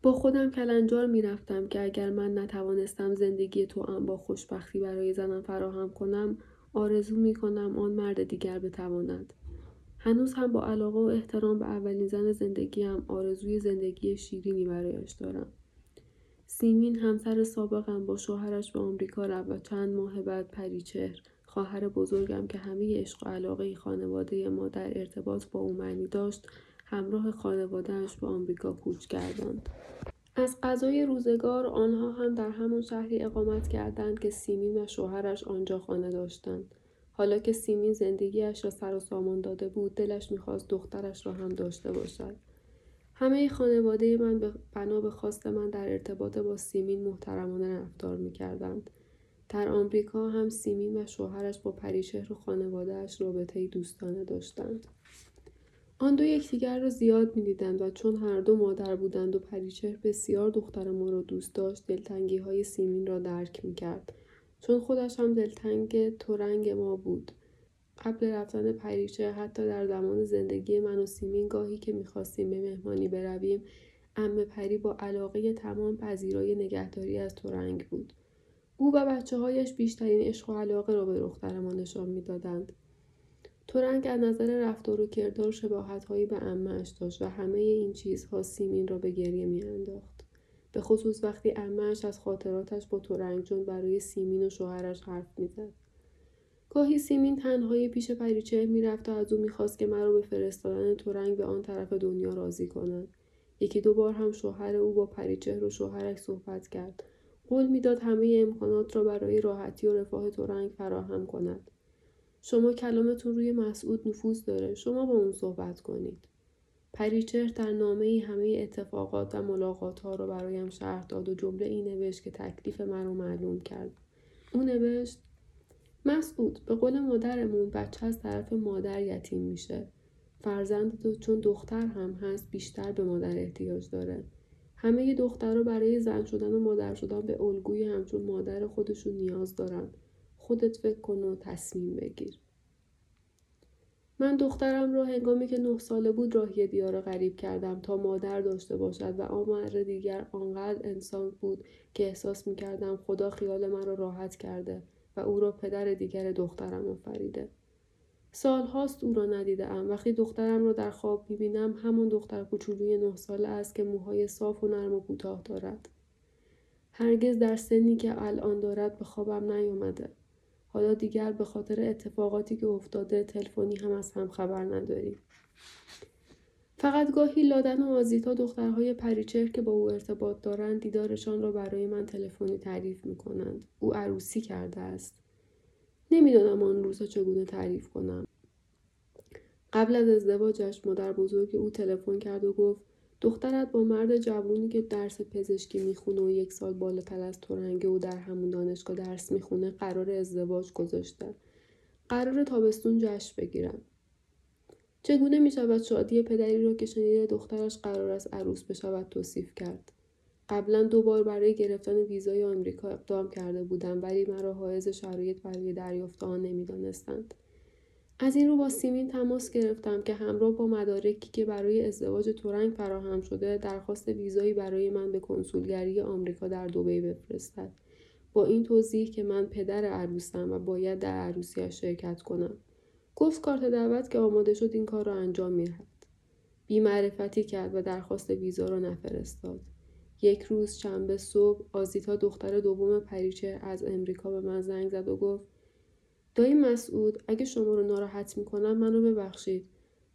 با خودم کلنجار می رفتم که اگر من نتوانستم زندگی تو هم با خوشبختی برای زنم فراهم کنم آرزو می کنم آن مرد دیگر بتواند. هنوز هم با علاقه و احترام به اولین زن زندگیم آرزوی زندگی شیرینی برایش دارم. سیمین همسر سابقم با شوهرش به آمریکا رفت و چند ماه بعد پریچهر خواهر بزرگم که همه عشق و علاقه خانواده ما در ارتباط با او معنی داشت همراه خانوادهش به آمریکا کوچ کردند. از غذای روزگار آنها هم در همان شهری اقامت کردند که سیمین و شوهرش آنجا خانه داشتند. حالا که سیمین زندگیش را سر و سامان داده بود دلش می‌خواست دخترش را هم داشته باشد. همه خانواده من بنا به خواست من در ارتباط با سیمین محترمانه رفتار می‌کردند. در آمریکا هم سیمین و شوهرش با پریشهر و خانوادهاش رابطه دوستانه داشتند. آن دو یکدیگر را زیاد می‌دیدند و چون هر دو مادر بودند و پریچهر بسیار دختر ما را دوست داشت دلتنگی های سیمین را درک می‌کرد. چون خودش هم دلتنگ تورنگ ما بود. قبل رفتن پریچه حتی در زمان زندگی من و سیمین گاهی که می‌خواستیم به مهمانی برویم ام پری با علاقه تمام پذیرای نگهداری از تورنگ بود. او و بچه هایش بیشترین عشق و علاقه را به دختر ما نشان می‌دادند. تورنگ از نظر رفتار و کردار شباهت هایی به امهاش داشت و همه این چیزها سیمین را به گریه میانداخت. به خصوص وقتی امهاش از خاطراتش با تورنگ جون برای سیمین و شوهرش حرف می‌زد. گاهی سیمین تنهایی پیش پریچه می‌رفت و از او می‌خواست که مرا به فرستادن تورنگ به آن طرف دنیا راضی کند یکی دو بار هم شوهر او با پریچهر و شوهرش صحبت کرد. قول می‌داد همه امکانات را برای راحتی و رفاه تورنگ فراهم کند. شما کلامتون روی مسعود نفوذ داره. شما با اون صحبت کنید. پریچهر در نامه ای همه اتفاقات و ملاقات ها رو برایم شرح داد و جمله ای نوشت که تکلیف من رو معلوم کرد. او نوشت مسعود به قول مادرمون بچه از طرف مادر یتیم میشه. فرزند تو چون دختر هم هست بیشتر به مادر احتیاج داره. همه دخترها برای زن شدن و مادر شدن به الگوی همچون مادر خودشون نیاز دارن. خودت فکر کن و تصمیم بگیر. من دخترم را هنگامی که نه ساله بود راهی دیار غریب کردم تا مادر داشته باشد و آمر دیگر آنقدر انسان بود که احساس می کردم خدا خیال من را راحت کرده و او را پدر دیگر دخترم آفریده. سالهاست او را ندیدم وقتی دخترم را در خواب می‌بینم همون دختر کوچولوی نه ساله است که موهای صاف و نرم و کوتاه دارد. هرگز در سنی که الان دارد به خوابم نیامده. حالا دیگر به خاطر اتفاقاتی که افتاده تلفنی هم از هم خبر نداریم فقط گاهی لادن و آزیتا دخترهای پریچر که با او ارتباط دارند دیدارشان را برای من تلفنی تعریف می کنند. او عروسی کرده است. نمی‌دانم آن روزها چگونه تعریف کنم. قبل از ازدواجش مادر بزرگ او تلفن کرد و گفت دخترت با مرد جوونی که درس پزشکی می‌خونه و یک سال بالاتر از تورنگه و در همون دانشگاه درس می‌خونه قرار ازدواج گذاشته. قرار تابستون جشن بگیرن. چگونه می شود شادی پدری را که شنیده دخترش قرار است عروس بشود توصیف کرد قبلا دو بار برای گرفتن ویزای آمریکا اقدام کرده بودم ولی مرا حائز شرایط برای دریافت آن نمی‌دانستند از این رو با سیمین تماس گرفتم که همراه با مدارکی که برای ازدواج تورنگ فراهم شده درخواست ویزایی برای من به کنسولگری آمریکا در دبی بفرستد. با این توضیح که من پدر عروسم و باید در عروسیش شرکت کنم. گفت کارت دعوت که آماده شد این کار را انجام می‌دهد. بیمعرفتی کرد و درخواست ویزا را نفرستاد. یک روز شنبه صبح آزیتا دختر دوم پریچه از امریکا به من زنگ زد و گفت دایی مسعود اگه شما رو ناراحت می‌کنم منو ببخشید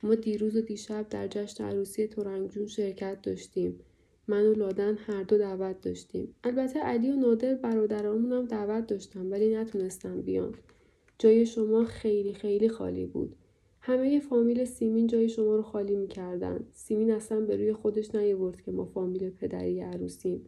ما دیروز و دیشب در جشن عروسی تورنگجون شرکت داشتیم من و لادن هر دو دعوت داشتیم البته علی و نادر هم دعوت داشتم ولی نتونستم بیان جای شما خیلی خیلی خالی بود. همه فامیل سیمین جای شما رو خالی می‌کردن. سیمین اصلا به روی خودش نیورد که ما فامیل پدری عروسیم.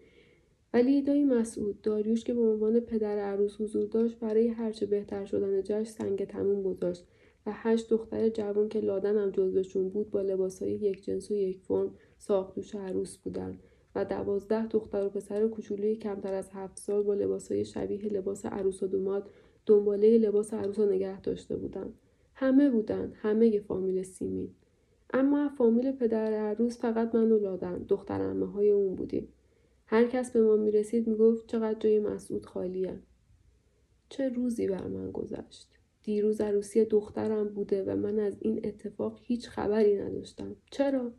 ولی دایی مسعود داریوش که به عنوان پدر عروس حضور داشت برای هرچه بهتر شدن جشن سنگ تموم گذاشت و هشت دختر جوان که لادن هم جزوشون بود با لباسهای یک جنس و یک فرم ساختوش عروس بودن و دوازده دختر و پسر کوچولوی کمتر از هفت سال با لباسهای شبیه لباس عروس و دوماد دنباله لباس عروس نگه داشته بودن. همه بودن. همه فامیل سیمین. اما فامیل پدر عروس فقط من و لادن. دختر امه های اون بودیم. هر کس به ما می‌رسید می‌گفت چقدر جای مسعود خالیه. چه روزی بر من گذشت. دیروز عروسی دخترم بوده و من از این اتفاق هیچ خبری نداشتم. چرا؟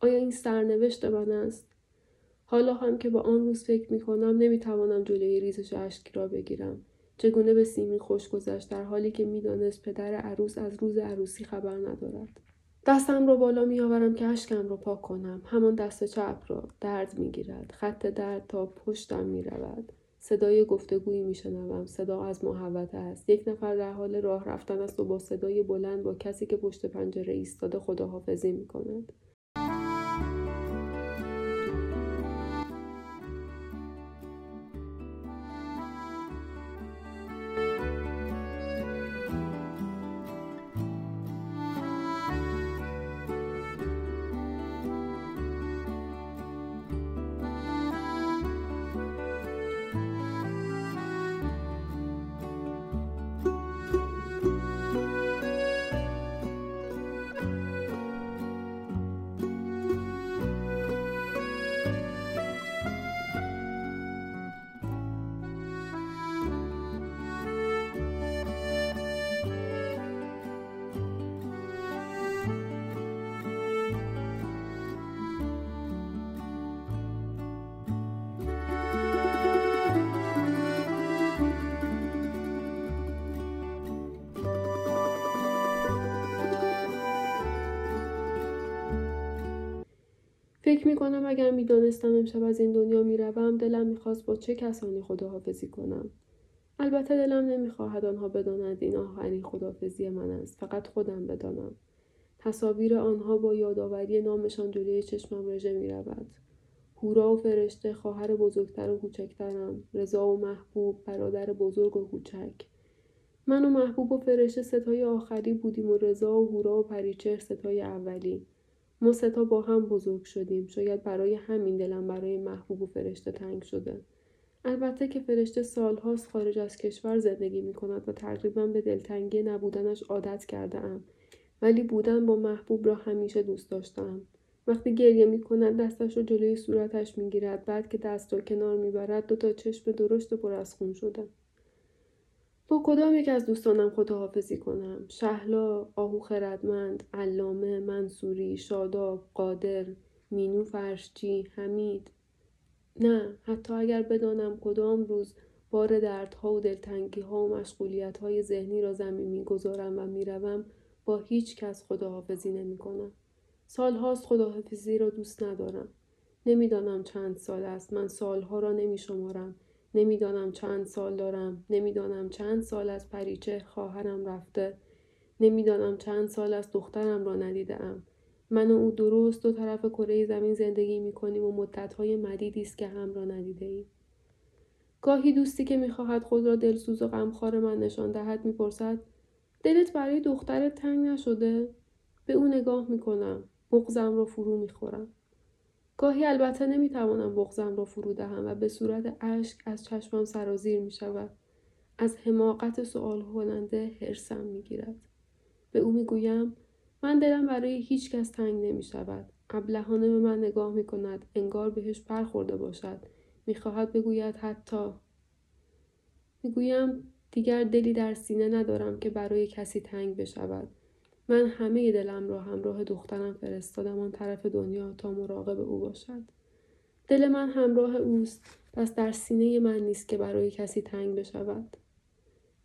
آیا این سرنوشت من است؟ حالا هم که با آن روز فکر می کنم نمی توانم جلوی ریزش اشک را بگیرم. چگونه به سیمین خوش گذشت در حالی که می‌دانست پدر عروس از روز عروسی خبر ندارد دستم را بالا میآورم که اشکم را پاک کنم. همان دست چپ را درد می‌گیرد. خط درد تا پشتم می‌رود. صدای گفتگویی میشنوم. صدا از محوطه است. یک نفر در حال راه رفتن است و با صدای بلند با کسی که پشت پنجره ایستاده خداحافظی می‌کند. فکر می کنم اگر می دانستم امشب از این دنیا می روم دلم می خواست با چه کسانی خداحافظی کنم. البته دلم نمی خواهد آنها بدانند این آخرین خداحافظی من است. فقط خودم بدانم. تصاویر آنها با یادآوری نامشان جلوی چشمم رژه می رود. هورا و فرشته خواهر بزرگتر و کوچکترم رضا و محبوب برادر بزرگ و کوچک من و محبوب و فرشته ستای آخری بودیم و رضا و هورا و پریچر ستای اولی ما ستا با هم بزرگ شدیم شاید برای همین دلم برای محبوب و فرشته تنگ شده البته که فرشته سالهاست خارج از کشور زندگی می کند و تقریبا به دلتنگی نبودنش عادت کرده ام. ولی بودن با محبوب را همیشه دوست داشتم. وقتی گریه می کند دستش را جلوی صورتش می گیرد بعد که دست را کنار می برد دو تا چشم درشت پر از خون شده. با کدام یک از دوستانم خداحافظی کنم؟ شهلا آهو خردمند علامه منصوری شاداب قادر مینو فرشچی حمید. نه حتی اگر بدانم کدام روز بار دردها و دلتنگی ها و مشغولیت های ذهنی را زمین می‌گذارم و می‌روم با هیچ کس خداحافظی نمی کنم. سالهاست خداحافظی را دوست ندارم. نمی‌دانم چند سال است. من سالها را نمی شمارم نمی‌دانم چند سال دارم نمی‌دانم چند سال از پریچه خواهرم رفته نمی‌دانم چند سال از دخترم را ندیدم من و او درست دو طرف کره زمین زندگی می کنیم و مدتهای مدیدی است که هم را ندیده ایم. گاهی دوستی که می‌خواهد خود را دلسوز و غمخوار من نشان دهد می‌پرسد دلت برای دخترت تنگ نشده؟ به او نگاه می‌کنم بغزم را فرو می‌خورم. گاهی البته نمی‌توانم بغزم را فرو دهم و به صورت اشک از چشمم سرازیر می شود. از حماقت سؤال کننده حرسم می گیرد. به او می گویم من دلم برای هیچ کس تنگ نمی شود. ابلهانه به من نگاه می کند. انگار بهش برخورده باشد. می خواهد بگوید حتی. می گویم دیگر دلی در سینه ندارم که برای کسی تنگ بشود. من همه دلم را همراه دخترم فرستادم آن طرف دنیا تا مراقب او باشد. دل من همراه اوست پس در سینه من نیست که برای کسی تنگ بشود.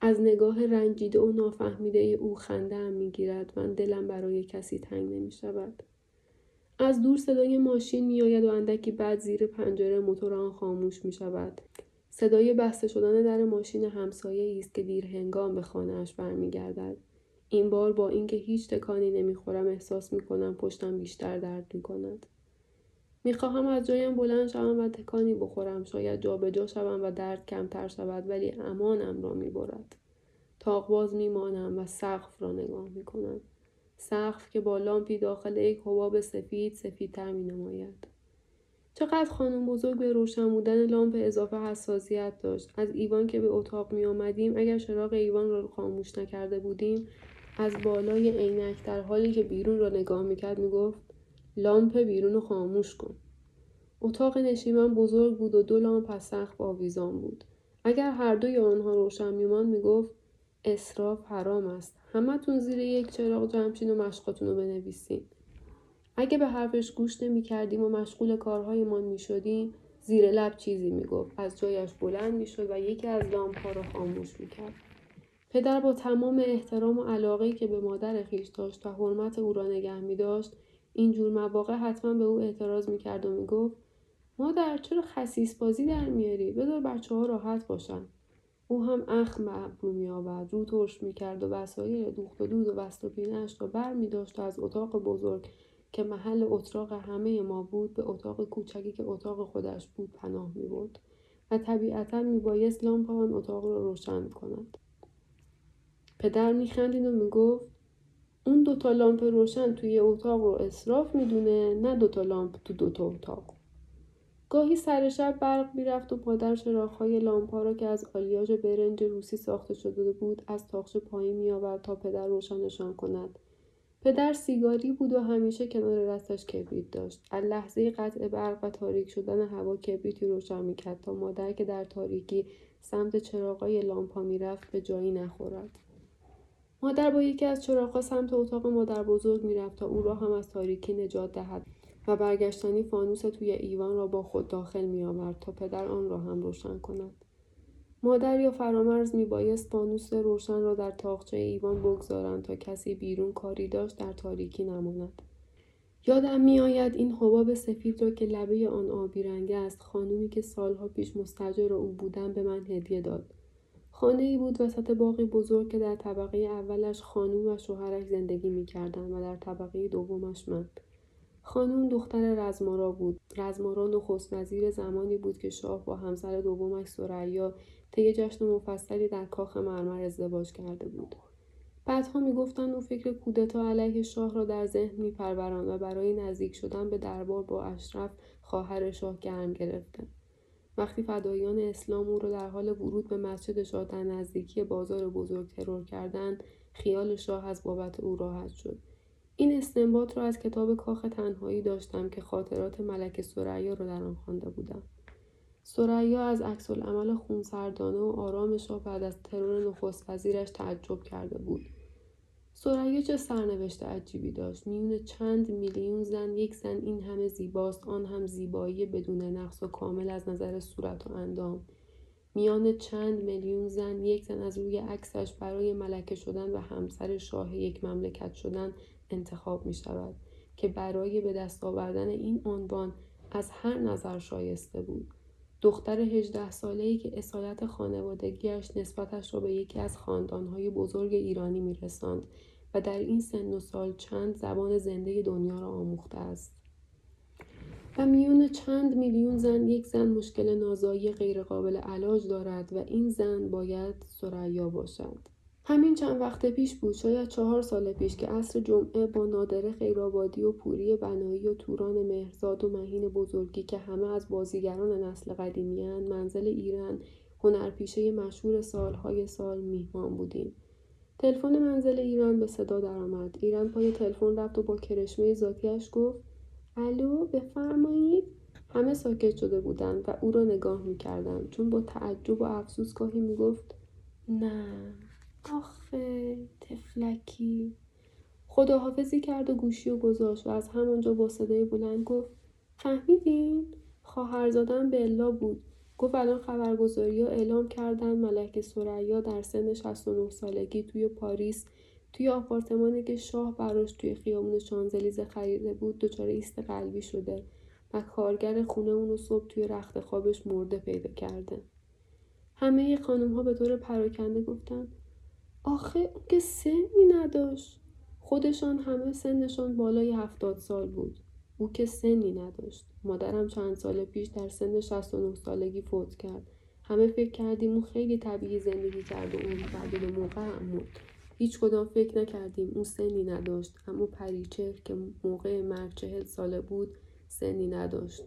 از نگاه رنجیده و نافهمیده او خنده هم می‌گیرد من دلم برای کسی تنگ نمی شود. از دور صدای ماشین می آید و اندکی بعد زیر پنجره موتور آن خاموش می شود. صدای بسته شدن در ماشین همسایه است که دیر هنگام به خانهاش برمیگردد. این بار با اینکه هیچ تکانی نمی‌خورم احساس می‌کنم پشتم بیشتر درد می‌کند. می‌خواهم از جایم بلند شوم و تکانی بخورم. شاید جابجا شوم و درد کمتر شود ولی امانم را می‌برد. تاقباز میمانم و سقف را نگاه می‌کنم. سقف که با لامپی داخل یک حباب سفید سفیدتر مینماید. چقدر خانم بزرگ به روشن بودن لامپ اضافه حساسیت داشت. از ایوان که به اتاق می آمدیم اگر چراغ ایوان را خاموش نکرده بودیم از بالای عینک در حالی که بیرون را نگاه می‌کرد می‌گفت لامپ بیرون رو خاموش کن اتاق نشیمن بزرگ بود و دو لامپ از سقف آویزان بود اگر هر دوی آنها روشن میماند می‌گفت اصراف حرام است همتون زیر یک چراغ جمعشین و مشقاتون رو بنویسین اگه به حرفش گوش نمی کردیم و مشغول کارهایمان می شدیم زیر لب چیزی می گفت. از جایش بلند می شد و یکی از لامپ ها را خاموش می کرد. پدر با تمام احترام و علاقه که به مادر خیش داشت و حرمت او را نگه می داشت این جور مواقع حتما به او اعتراض می کرد و می گفت مادر چرا خسیس بازی در میاری بذار بچه ها راحت باشن او هم اخم به ابرو می آورد رو ترش می کرد و وسایل دوخت و دود و بست و پینش را بر می داشت و از اتاق بزرگ که محل اتراق همه ما بود به اتاق کوچکی که اتاق خودش بود پناه می بود و طبیعتا می بایست لامپ آن اتاق را روشن کند. پدر میخندید و می‌گفت اون دوتا لامپ روشن توی اتاق رو اصراف می‌دونه نه دوتا لامپ تو دوتا اتاق. گاهی سر شب برق می‌رفت و مادر چراغهای لامپا را که از آلیاژ برنج روسی ساخته شده بود از تاقچه پایین میآورد تا پدر روشنشان کند. پدر سیگاری بود و همیشه کنار دستش کبریت داشت. از لحظه قطع برق و تاریک شدن هوا کبریتی روشن می‌کرد تا مادر که در تاریکی سمت چراغای لامپا می‌رفت به جایی نخورد. مادر با یکی از چراغها سمت اتاق مادر بزرگ می‌رفت تا او را هم از تاریکی نجات دهد و برگشتنی فانوس توی ایوان را با خود داخل می آورد تا پدر آن را هم روشن کند. مادر یا فرامرز میبایست فانوس روشن را در تاقچه ایوان بگذارند تا کسی بیرون کاری داشت در تاریکی نماند یادم میآید این حباب سفید را که لبه آن آبی رنگ است خانومی که سالها پیش مستجر او بودم به من هدیه داد خانه ای بود وسط باقی بزرگ که در طبقه اولش خانوم و شوهرش زندگی می‌کردند و در طبقه دومش من خانوم دختر رزمارا بود. رزمارا نخست وزیر زمانی بود که شاه با همسر دومش سریا طی جشن مفصلی در کاخ مرمر ازدواج کرده بود. بعدها می‌گفتند او فکر کودتا علیه شاه را در ذهن میپروراند و برای نزدیک شدن به دربار با اشرف خواهر شاه گرم گرفته. وقتی فدایان اسلام او را در حال ورود به مسجد در نزدیکی بازار بزرگ ترور کردند خیال شاه از بابت او راحت شد. این استنباط را از کتاب کاخ تنهایی داشتم که خاطرات ملک سریا را در آن خوانده بودم. سریا از عکس العمل خونسردانه و آرام شاه بعد از ترور نخست وزیرش تعجب کرده بود. سریا چه سرنوشت عجیبی داشت. میون چند میلیون زن یک زن این همه زیباست آن هم زیبایی بدون نقص و کامل از نظر صورت و اندام. میان چند میلیون زن یک زن از روی عکسش برای ملکه شدن و همسر شاه یک مملکت شدن انتخاب می شود که برای به دست آوردن این عنوان از هر نظر شایسته بود. دختر هجده ساله ای که اصالت خانوادگیش نسبتش را به یکی از خاندانهای بزرگ ایرانی میرساند و در این سن و سال چند زبان زنده دنیا را آموخته است. و میون چند میلیون زن یک زن مشکل نازایی غیرقابل علاج دارد و این زن باید سریا باشد. همین چند وقت پیش بود شاید چهار سال پیش که عصر جمعه با نادره خیرآبادی و پوری بنایی و توران مهرزاد و مهین بزرگی که همه از بازیگران نسل قدیمیان منزل ایران هنرپیشه مشهور سالهای سال میهمان بودیم. تلفن منزل ایران به صدا درآمد. ایران پای تلفن رفت و با کرشمه ذاتیش گفت الو بفرمایید. همه ساکت شده بودند و او را نگاه می‌کردند. چون با تعجب و افسوس گاهی می‌گفت نه. آخه تفلکی. خداحافظی کرد و گوشی و گذاشت و از همانجا با صدای بلند گفت فهمیدین؟ خواهرزادم بلا بود. گفت الان خبرگزاری ها اعلام کردن. ملک سریا در سن 69 سالگی توی پاریس توی آپارتمانی که شاه براش توی خیابون شانزلیزه خریده بود دچار ایست قلبی شده و کارگر خونه اونو صبح توی رخت خوابش مرده پیدا کرده. همه خانم ها به طور پراکنده گفتن آخه اون که سنی نداشت. خودشان همه سنشان بالای هفتاد سال بود. او که سنی نداشت. مادرم چند سال پیش در سن 69 سالگی فوت کرد. همه فکر کردیم اون خیلی طبیعی زندگی کرد و اون بعد به موقع هم هیچ کدام فکر نکردیم اون سنی نداشت. اما پریچه که موقع مرگ چهل ساله بود سنی نداشت.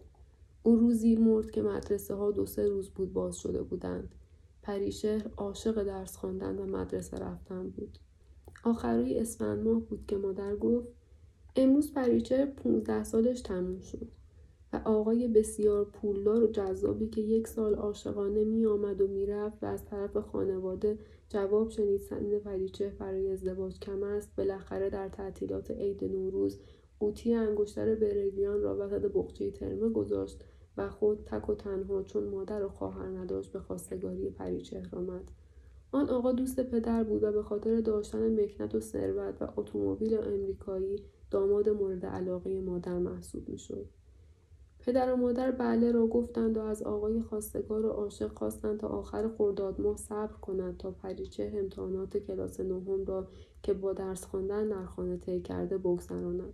او روزی مرد که مدرسه ها دو سه روز بود باز شده بودند. پریشهر عاشق درس خواندن و مدرسه رفتن بود. آخرای اسفند ماه بود که مادر گفت امروز پریچهر پونزده سالش تموم شد و آقای بسیار پولدار و جذابی که یک سال عاشقانه می آمد و می‌رفت و از طرف خانواده جواب شنید سن پریچه برای ازدواج کم است بالاخره در تعطیلات عید نوروز قوطی انگشتر بریلیان را وسط بخچه ترمه گذاشت و خود تک و تنها چون مادر و خواهر نداشت به خواستگاری پریچهر آمد. آن آقا دوست پدر بود و به خاطر داشتن مکنت و ثروت و اتومبیل امریکایی داماد مورد علاقه مادر محسوب می‌شد. پدر و مادر بله را گفتند و از آقای خواستگار و عاشق خواستند تا آخر خرداد ماه صبر کنند تا پریچه امتحانات کلاس نهم را که با درس خواندن در خانه طی کرده بگذراند.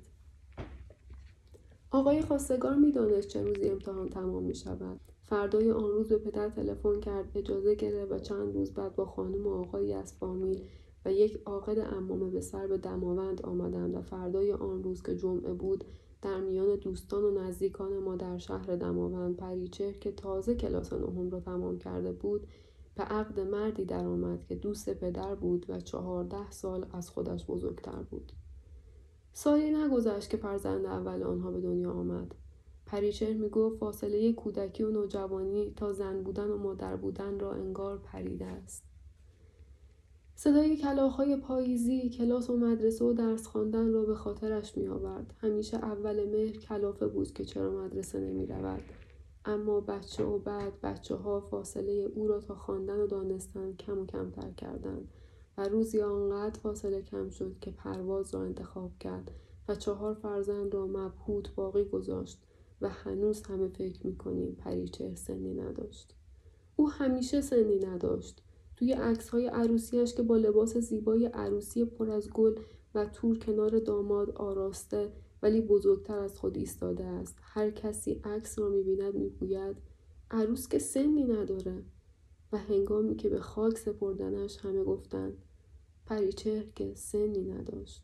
آقای خواستگار می‌دانست چه روزی امتحان تمام می شود. فردای آن روز به پدر تلفن کرد اجازه گرفت و چند روز بعد با خانم و آقایی از فامیل و یک عاقد امامه به سر به دماوند آمدند و فردای آن روز که جمعه بود در میان دوستان و نزدیکان ما در شهر دماوند پریچهر که تازه کلاس نهم را تمام کرده بود به عقد مردی درآمد که دوست پدر بود و چهارده سال از خودش بزرگتر بود سالی نگذشت که فرزند اول آنها به دنیا آمد پریچهر می‌گفت فاصله کودکی و نوجوانی تا زن بودن و مادر بودن را انگار پریده است صدای کلاخهای پاییزی کلاس و مدرسه و درس خواندن را به خاطرش می آورد. همیشه اول مهر کلافه بود که چرا مدرسه نمی رود. اما بچه و بعد بچه ها فاصله او را تا خواندن و دانستن کم و کمتر کردند و روزی آنقدر فاصله کم شد که پرواز را انتخاب کرد و چهار فرزند را مبهوت باقی گذاشت و هنوز همه فکر می‌کنیم پریچه سنی نداشت. او همیشه سنی نداشت. توی عکس های عروسیش که با لباس زیبای عروسی پر از گل و تور کنار داماد آراسته ولی بزرگتر از خود ایستاده است هر کسی عکس را می‌بیند می‌گوید عروس که سنی نداره و هنگامی که به خاک سپردنش همه گفتند پریچهر که سنی نداشت.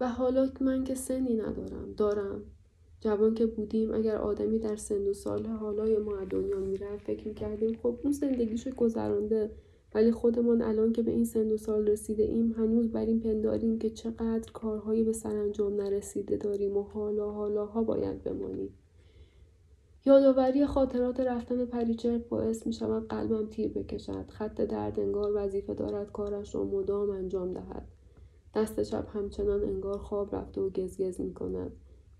و حالا من که سنی ندارم دارم. جوان که بودیم اگر آدمی در سن و سال حالای ما دنیا می‌رفت فکر می‌کردیم خب اون زندگیشو گذرانده. ولی خودمان الان که به این سن و سال رسیده ایم هنوز بر این پنداریم که چقدر کارهایی به سرانجام نرسیده داریم و حالا حالاها باید بمانیم. یادآوری خاطرات رفتن پریچر باعث می شود قلبم تیر بکشد خط درد انگار وظیفه دارد کارش را مدام انجام دهد دست چپ همچنان انگار خواب رفته و گزگز می کند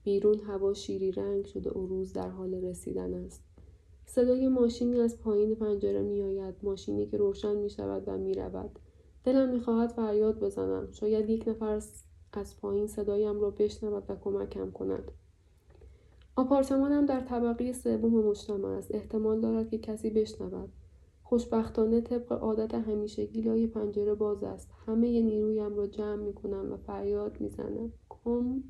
بیرون هوا شیری رنگ شده و روز در حال رسیدن است. صدای ماشینی از پایین پنجره می آید. ماشینی که روشن می شود و می رود. دلم می خواهد فریاد بزنم. شاید یک نفر از پایین صدایم را بشنود و کمکم کند آپارتمانم در طبقه سوم مجتمع است. احتمال دارد که کسی بشنود. خوشبختانه طبق عادت همیشگی لای پنجره باز است. همه نیرویم را جمع می کنم و فریاد می‌زنم. کم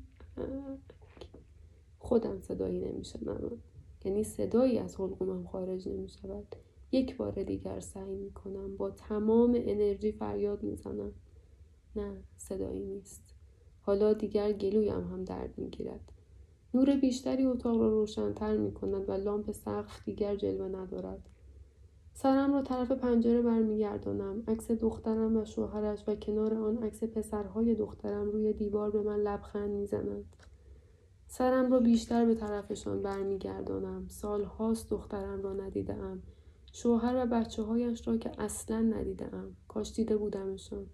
خودم صدایی نمیشنوم. یعنی صدایی از حلقومم خارج نمی شود یک بار دیگر سعی می کنم با تمام انرژی فریاد می زنم نه صدایی نیست. حالا دیگر گلویم هم درد می گیرد نور بیشتری اتاق را روشنتر می کند و لامپ سقف دیگر جلوه ندارد. سرم را طرف پنجره برمیگردانم عکس دخترم و شوهرش و کنار آن عکس پسرهای دخترم روی دیوار به من لبخند می‌زنند سرم را بیشتر به طرفشان برمیگردانم. سالهاست دخترم را ندیدم شوهر و بچه هایش را که اصلا ندیدم کاش دیده بودمشان.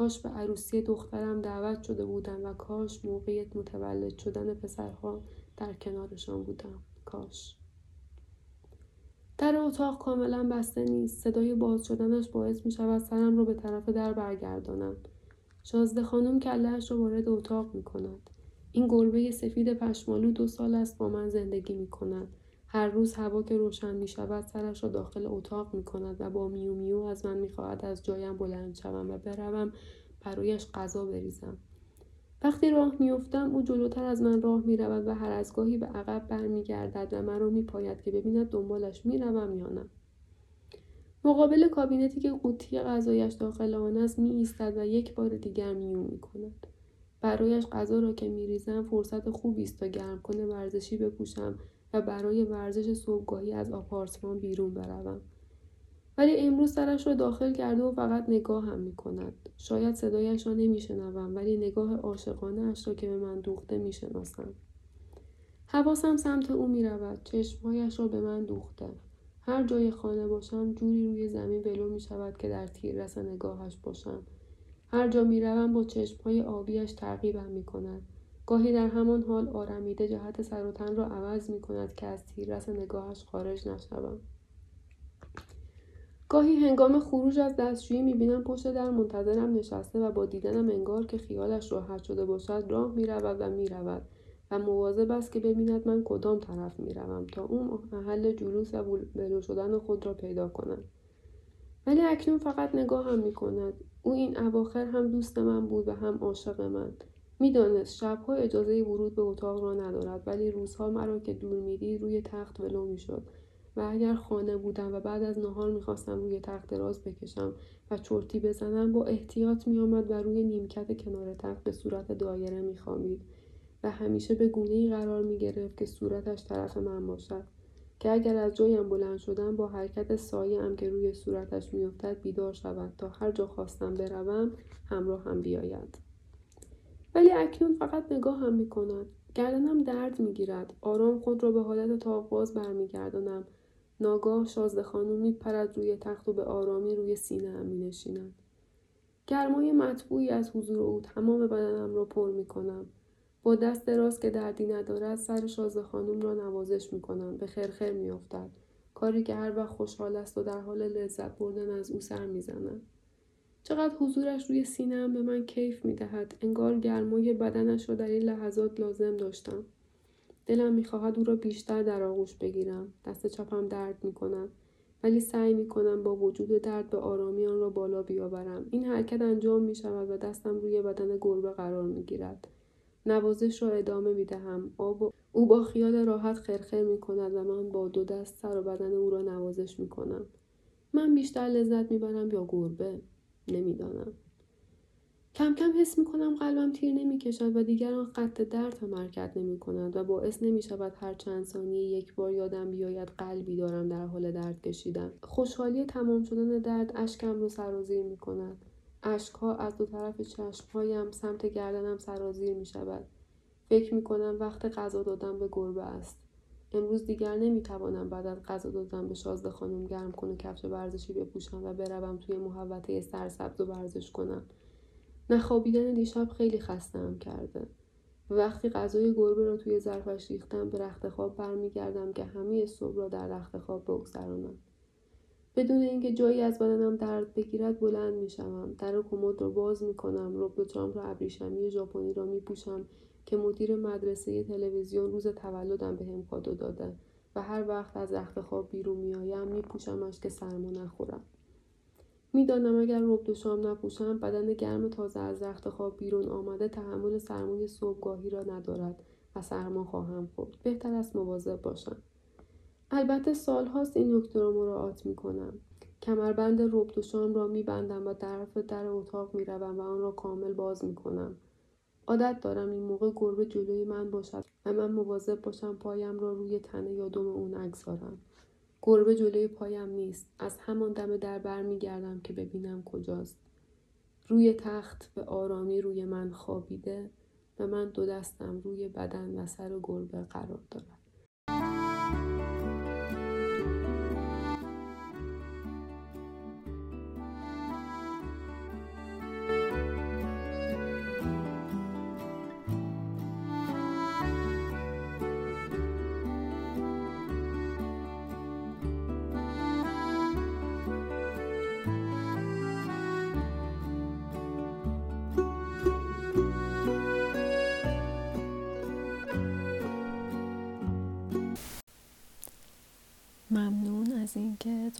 کاش به عروسی دخترم دعوت شده بودم و کاش موقع متولد شدن پسرها در کنارشان بودم. کاش. در اتاق کاملا بسته نیست. صدای باز شدنش باعث می شود سرم را به طرف در برگردانم. شازده خانم کلهاش را وارد اتاق می کند. این گربه سفید پشمالو دو سال است با من زندگی می کند. هر روز هوا که روشن می شود سرش را داخل اتاق می کند و با میو میو از من می خواهد از جایم بلند شوم و بروم برایش غذا بریزم وقتی راه میافتم او جلوتر از من راه می‌رود و هر از گاهی به عقب برمیگردد و مرا میپاید که ببیند دنبالش می‌روم یا نه مقابل کابینتی که قوطی غذایش داخل آن است می ایستد و یک بار دیگر میو می کند. برایش غذا را که می ریزم فرصت خوبی است تا گرم کنه ورزشی بپوشم و برای ورزش صبحگاهی از آپارتمان بیرون بروم. ولی امروز سرش را داخل کرده و فقط نگاه هم می کند. شاید صدایش را نمی شنوم ولی نگاه عاشقانه اش را که به من دوخته می شناسم. حواسم سمت او می رود. چشمهایش را به من دوخته. هر جای خانه باشم جوری روی زمین ولو می شود که در تیررس نگاهش باشم. هر جا می روم با چشمهای آبیش تعقیبم می کند. گاهی در همان حال آرمیده جهت سر و تن را عوض می کند که از تیررس نگاهش خارج نشوم. گاهی هنگام خروج از دستشویی می‌بینم پشت در منتظرم نشسته و با دیدنم انگار که خیالش راحت شده باشد راه می‌رود و می‌رود و مواظب است که ببیند من کدام طرف می‌روم تا اون محل جلوس و بلو شدن خود را پیدا کند ولی اکنون فقط نگاه هم می کند. او این اواخر هم دوست من بود و هم عاشق من. می‌دانست شبها اجازه ورود به اتاق را ندارد ولی روزها مرا که دور می‌دید روی تخت ولو می‌شد. و اگر خانه بودم و بعد از نهار می‌خواستم روی تخت دراز بکشم و چرتی بزنم با احتیاط میآمد و روی نیمکت کنار تخت به صورت دایره میخوابید. و همیشه به گونه ای قرار می گرفت که صورتش طرف من باشد. که اگر از جایم بلند شدم با حرکت سایه هم که روی صورتش میافتد بیدار شود تا هر جا خواستم بروم همراه هم بیاید. ولی اکنون فقط نگاه هم می کند. گردنم درد می گیرد. آرام خود را به حالت تاق باز برمیگردانم ناگاه شازده خانم میپرد روی تخت و به آرامی روی سینه هم می نشیند. گرمای مطبوعی از حضور او تمام بدنم را پر می کنم. با دست دراز که دردی ندارد سر شازده خانم را نوازش می کنم. به خرخر می افتد. کاری که هر وقت خوشحال است و در حال لذت بردن از او سر می‌زند. چقدر حضورش روی سینهام به من کیف می دهد. انگار گرمای بدنش را در این لحظات لازم داشتم. دلم می‌خواهد او را بیشتر در آغوش بگیرم دست چپم درد می‌کند ولی سعی می‌کنم با وجود درد به آرامی آن را بالا بیاورم این حرکت انجام می شود و دستم روی بدن گربه قرار می گیرد. نوازش را ادامه می دهم. او با خیال راحت خرخر می کند و من با دو دست سر و بدن او را نوازش می کنم. من بیشتر لذت می برم یا گربه؟ نمی‌دانم. کم کم حس می کنم قلبم تیر نمی کشد و دیگر آن خط درد هم حرکت نمی کند و باعث نمی شود هر چند ثانیه یک بار یادم بیاید قلبی دارم در حال درد کشیدن. خوشحالی تمام شدن درد اشکم رو سرازیر می کند. اشکها از دو طرف چشمهایم سمت گردنم سرازیر می شود. فکر می کنم وقت غذا دادن به گربه است. امروز دیگر نمی توانم بعد از غذا دادن به شازده خانم گرم کنه کفش ورزشی بپوشم و بروم توی محوطه سرسبز و ورزش کنم. نخوابیدن دیشب خیلی خستم کرده. وقتی غذای گربه را توی ظرفش ریختم به رخت خواب برمیگردم که همه صبح را در رخت خواب بگذرانم بدون اینکه جایی از بدنم درد بگیرد بلند می‌شوم در کمد را باز می‌کنم رب چام را ابریشمی ژاپنی را میپوشم که مدیر مدرسه تلویزیون روز تولدم به هم کادو داده و هر وقت از رخت خواب بیرون میآیم میپوشمش که سرما نخورم. می‌دانم اگر رب شام نپوشم بدن گرم تازه از رخت خواب بیرون آمده تحمل سرمای صبحگاهی را ندارد و سرما خواهم خورد. بهتر است مواظب باشم. البته سالهاست این نکته را مراعات می‌کنم. کمربند رب شام را میبندم و طرف در اتاق می‌روم و آن را کامل باز می‌کنم. عادت دارم این موقع گربه جلوی من باشد و من مواظب باشم پایم را روی تنه یا دم او نگذارم گربه جلوی پایم نیست. از همان دم در بر میگردم که ببینم کجاست. روی تخت به آرامی روی من خوابیده و من دو دستم روی بدن و سر گربه قرار دارم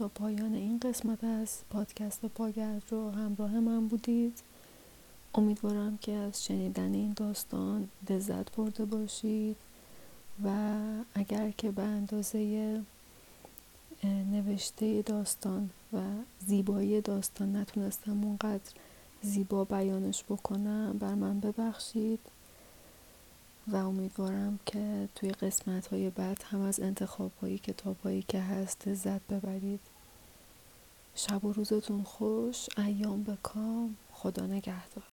تا پایان این قسمت از پادکست پاگرد رو همراه من بودید. امیدوارم که از شنیدن این داستان لذت برده باشید و اگر که به اندازه نوشته داستان و زیبایی داستان نتونستم اونقدر زیبا بیانش بکنم بر من ببخشید. و امیدوارم که توی قسمت های بعد هم از انتخاب های کتاب هایی که هست لذت ببرید. شب و روزتون خوش. ایام به کام. خدا نگهدار.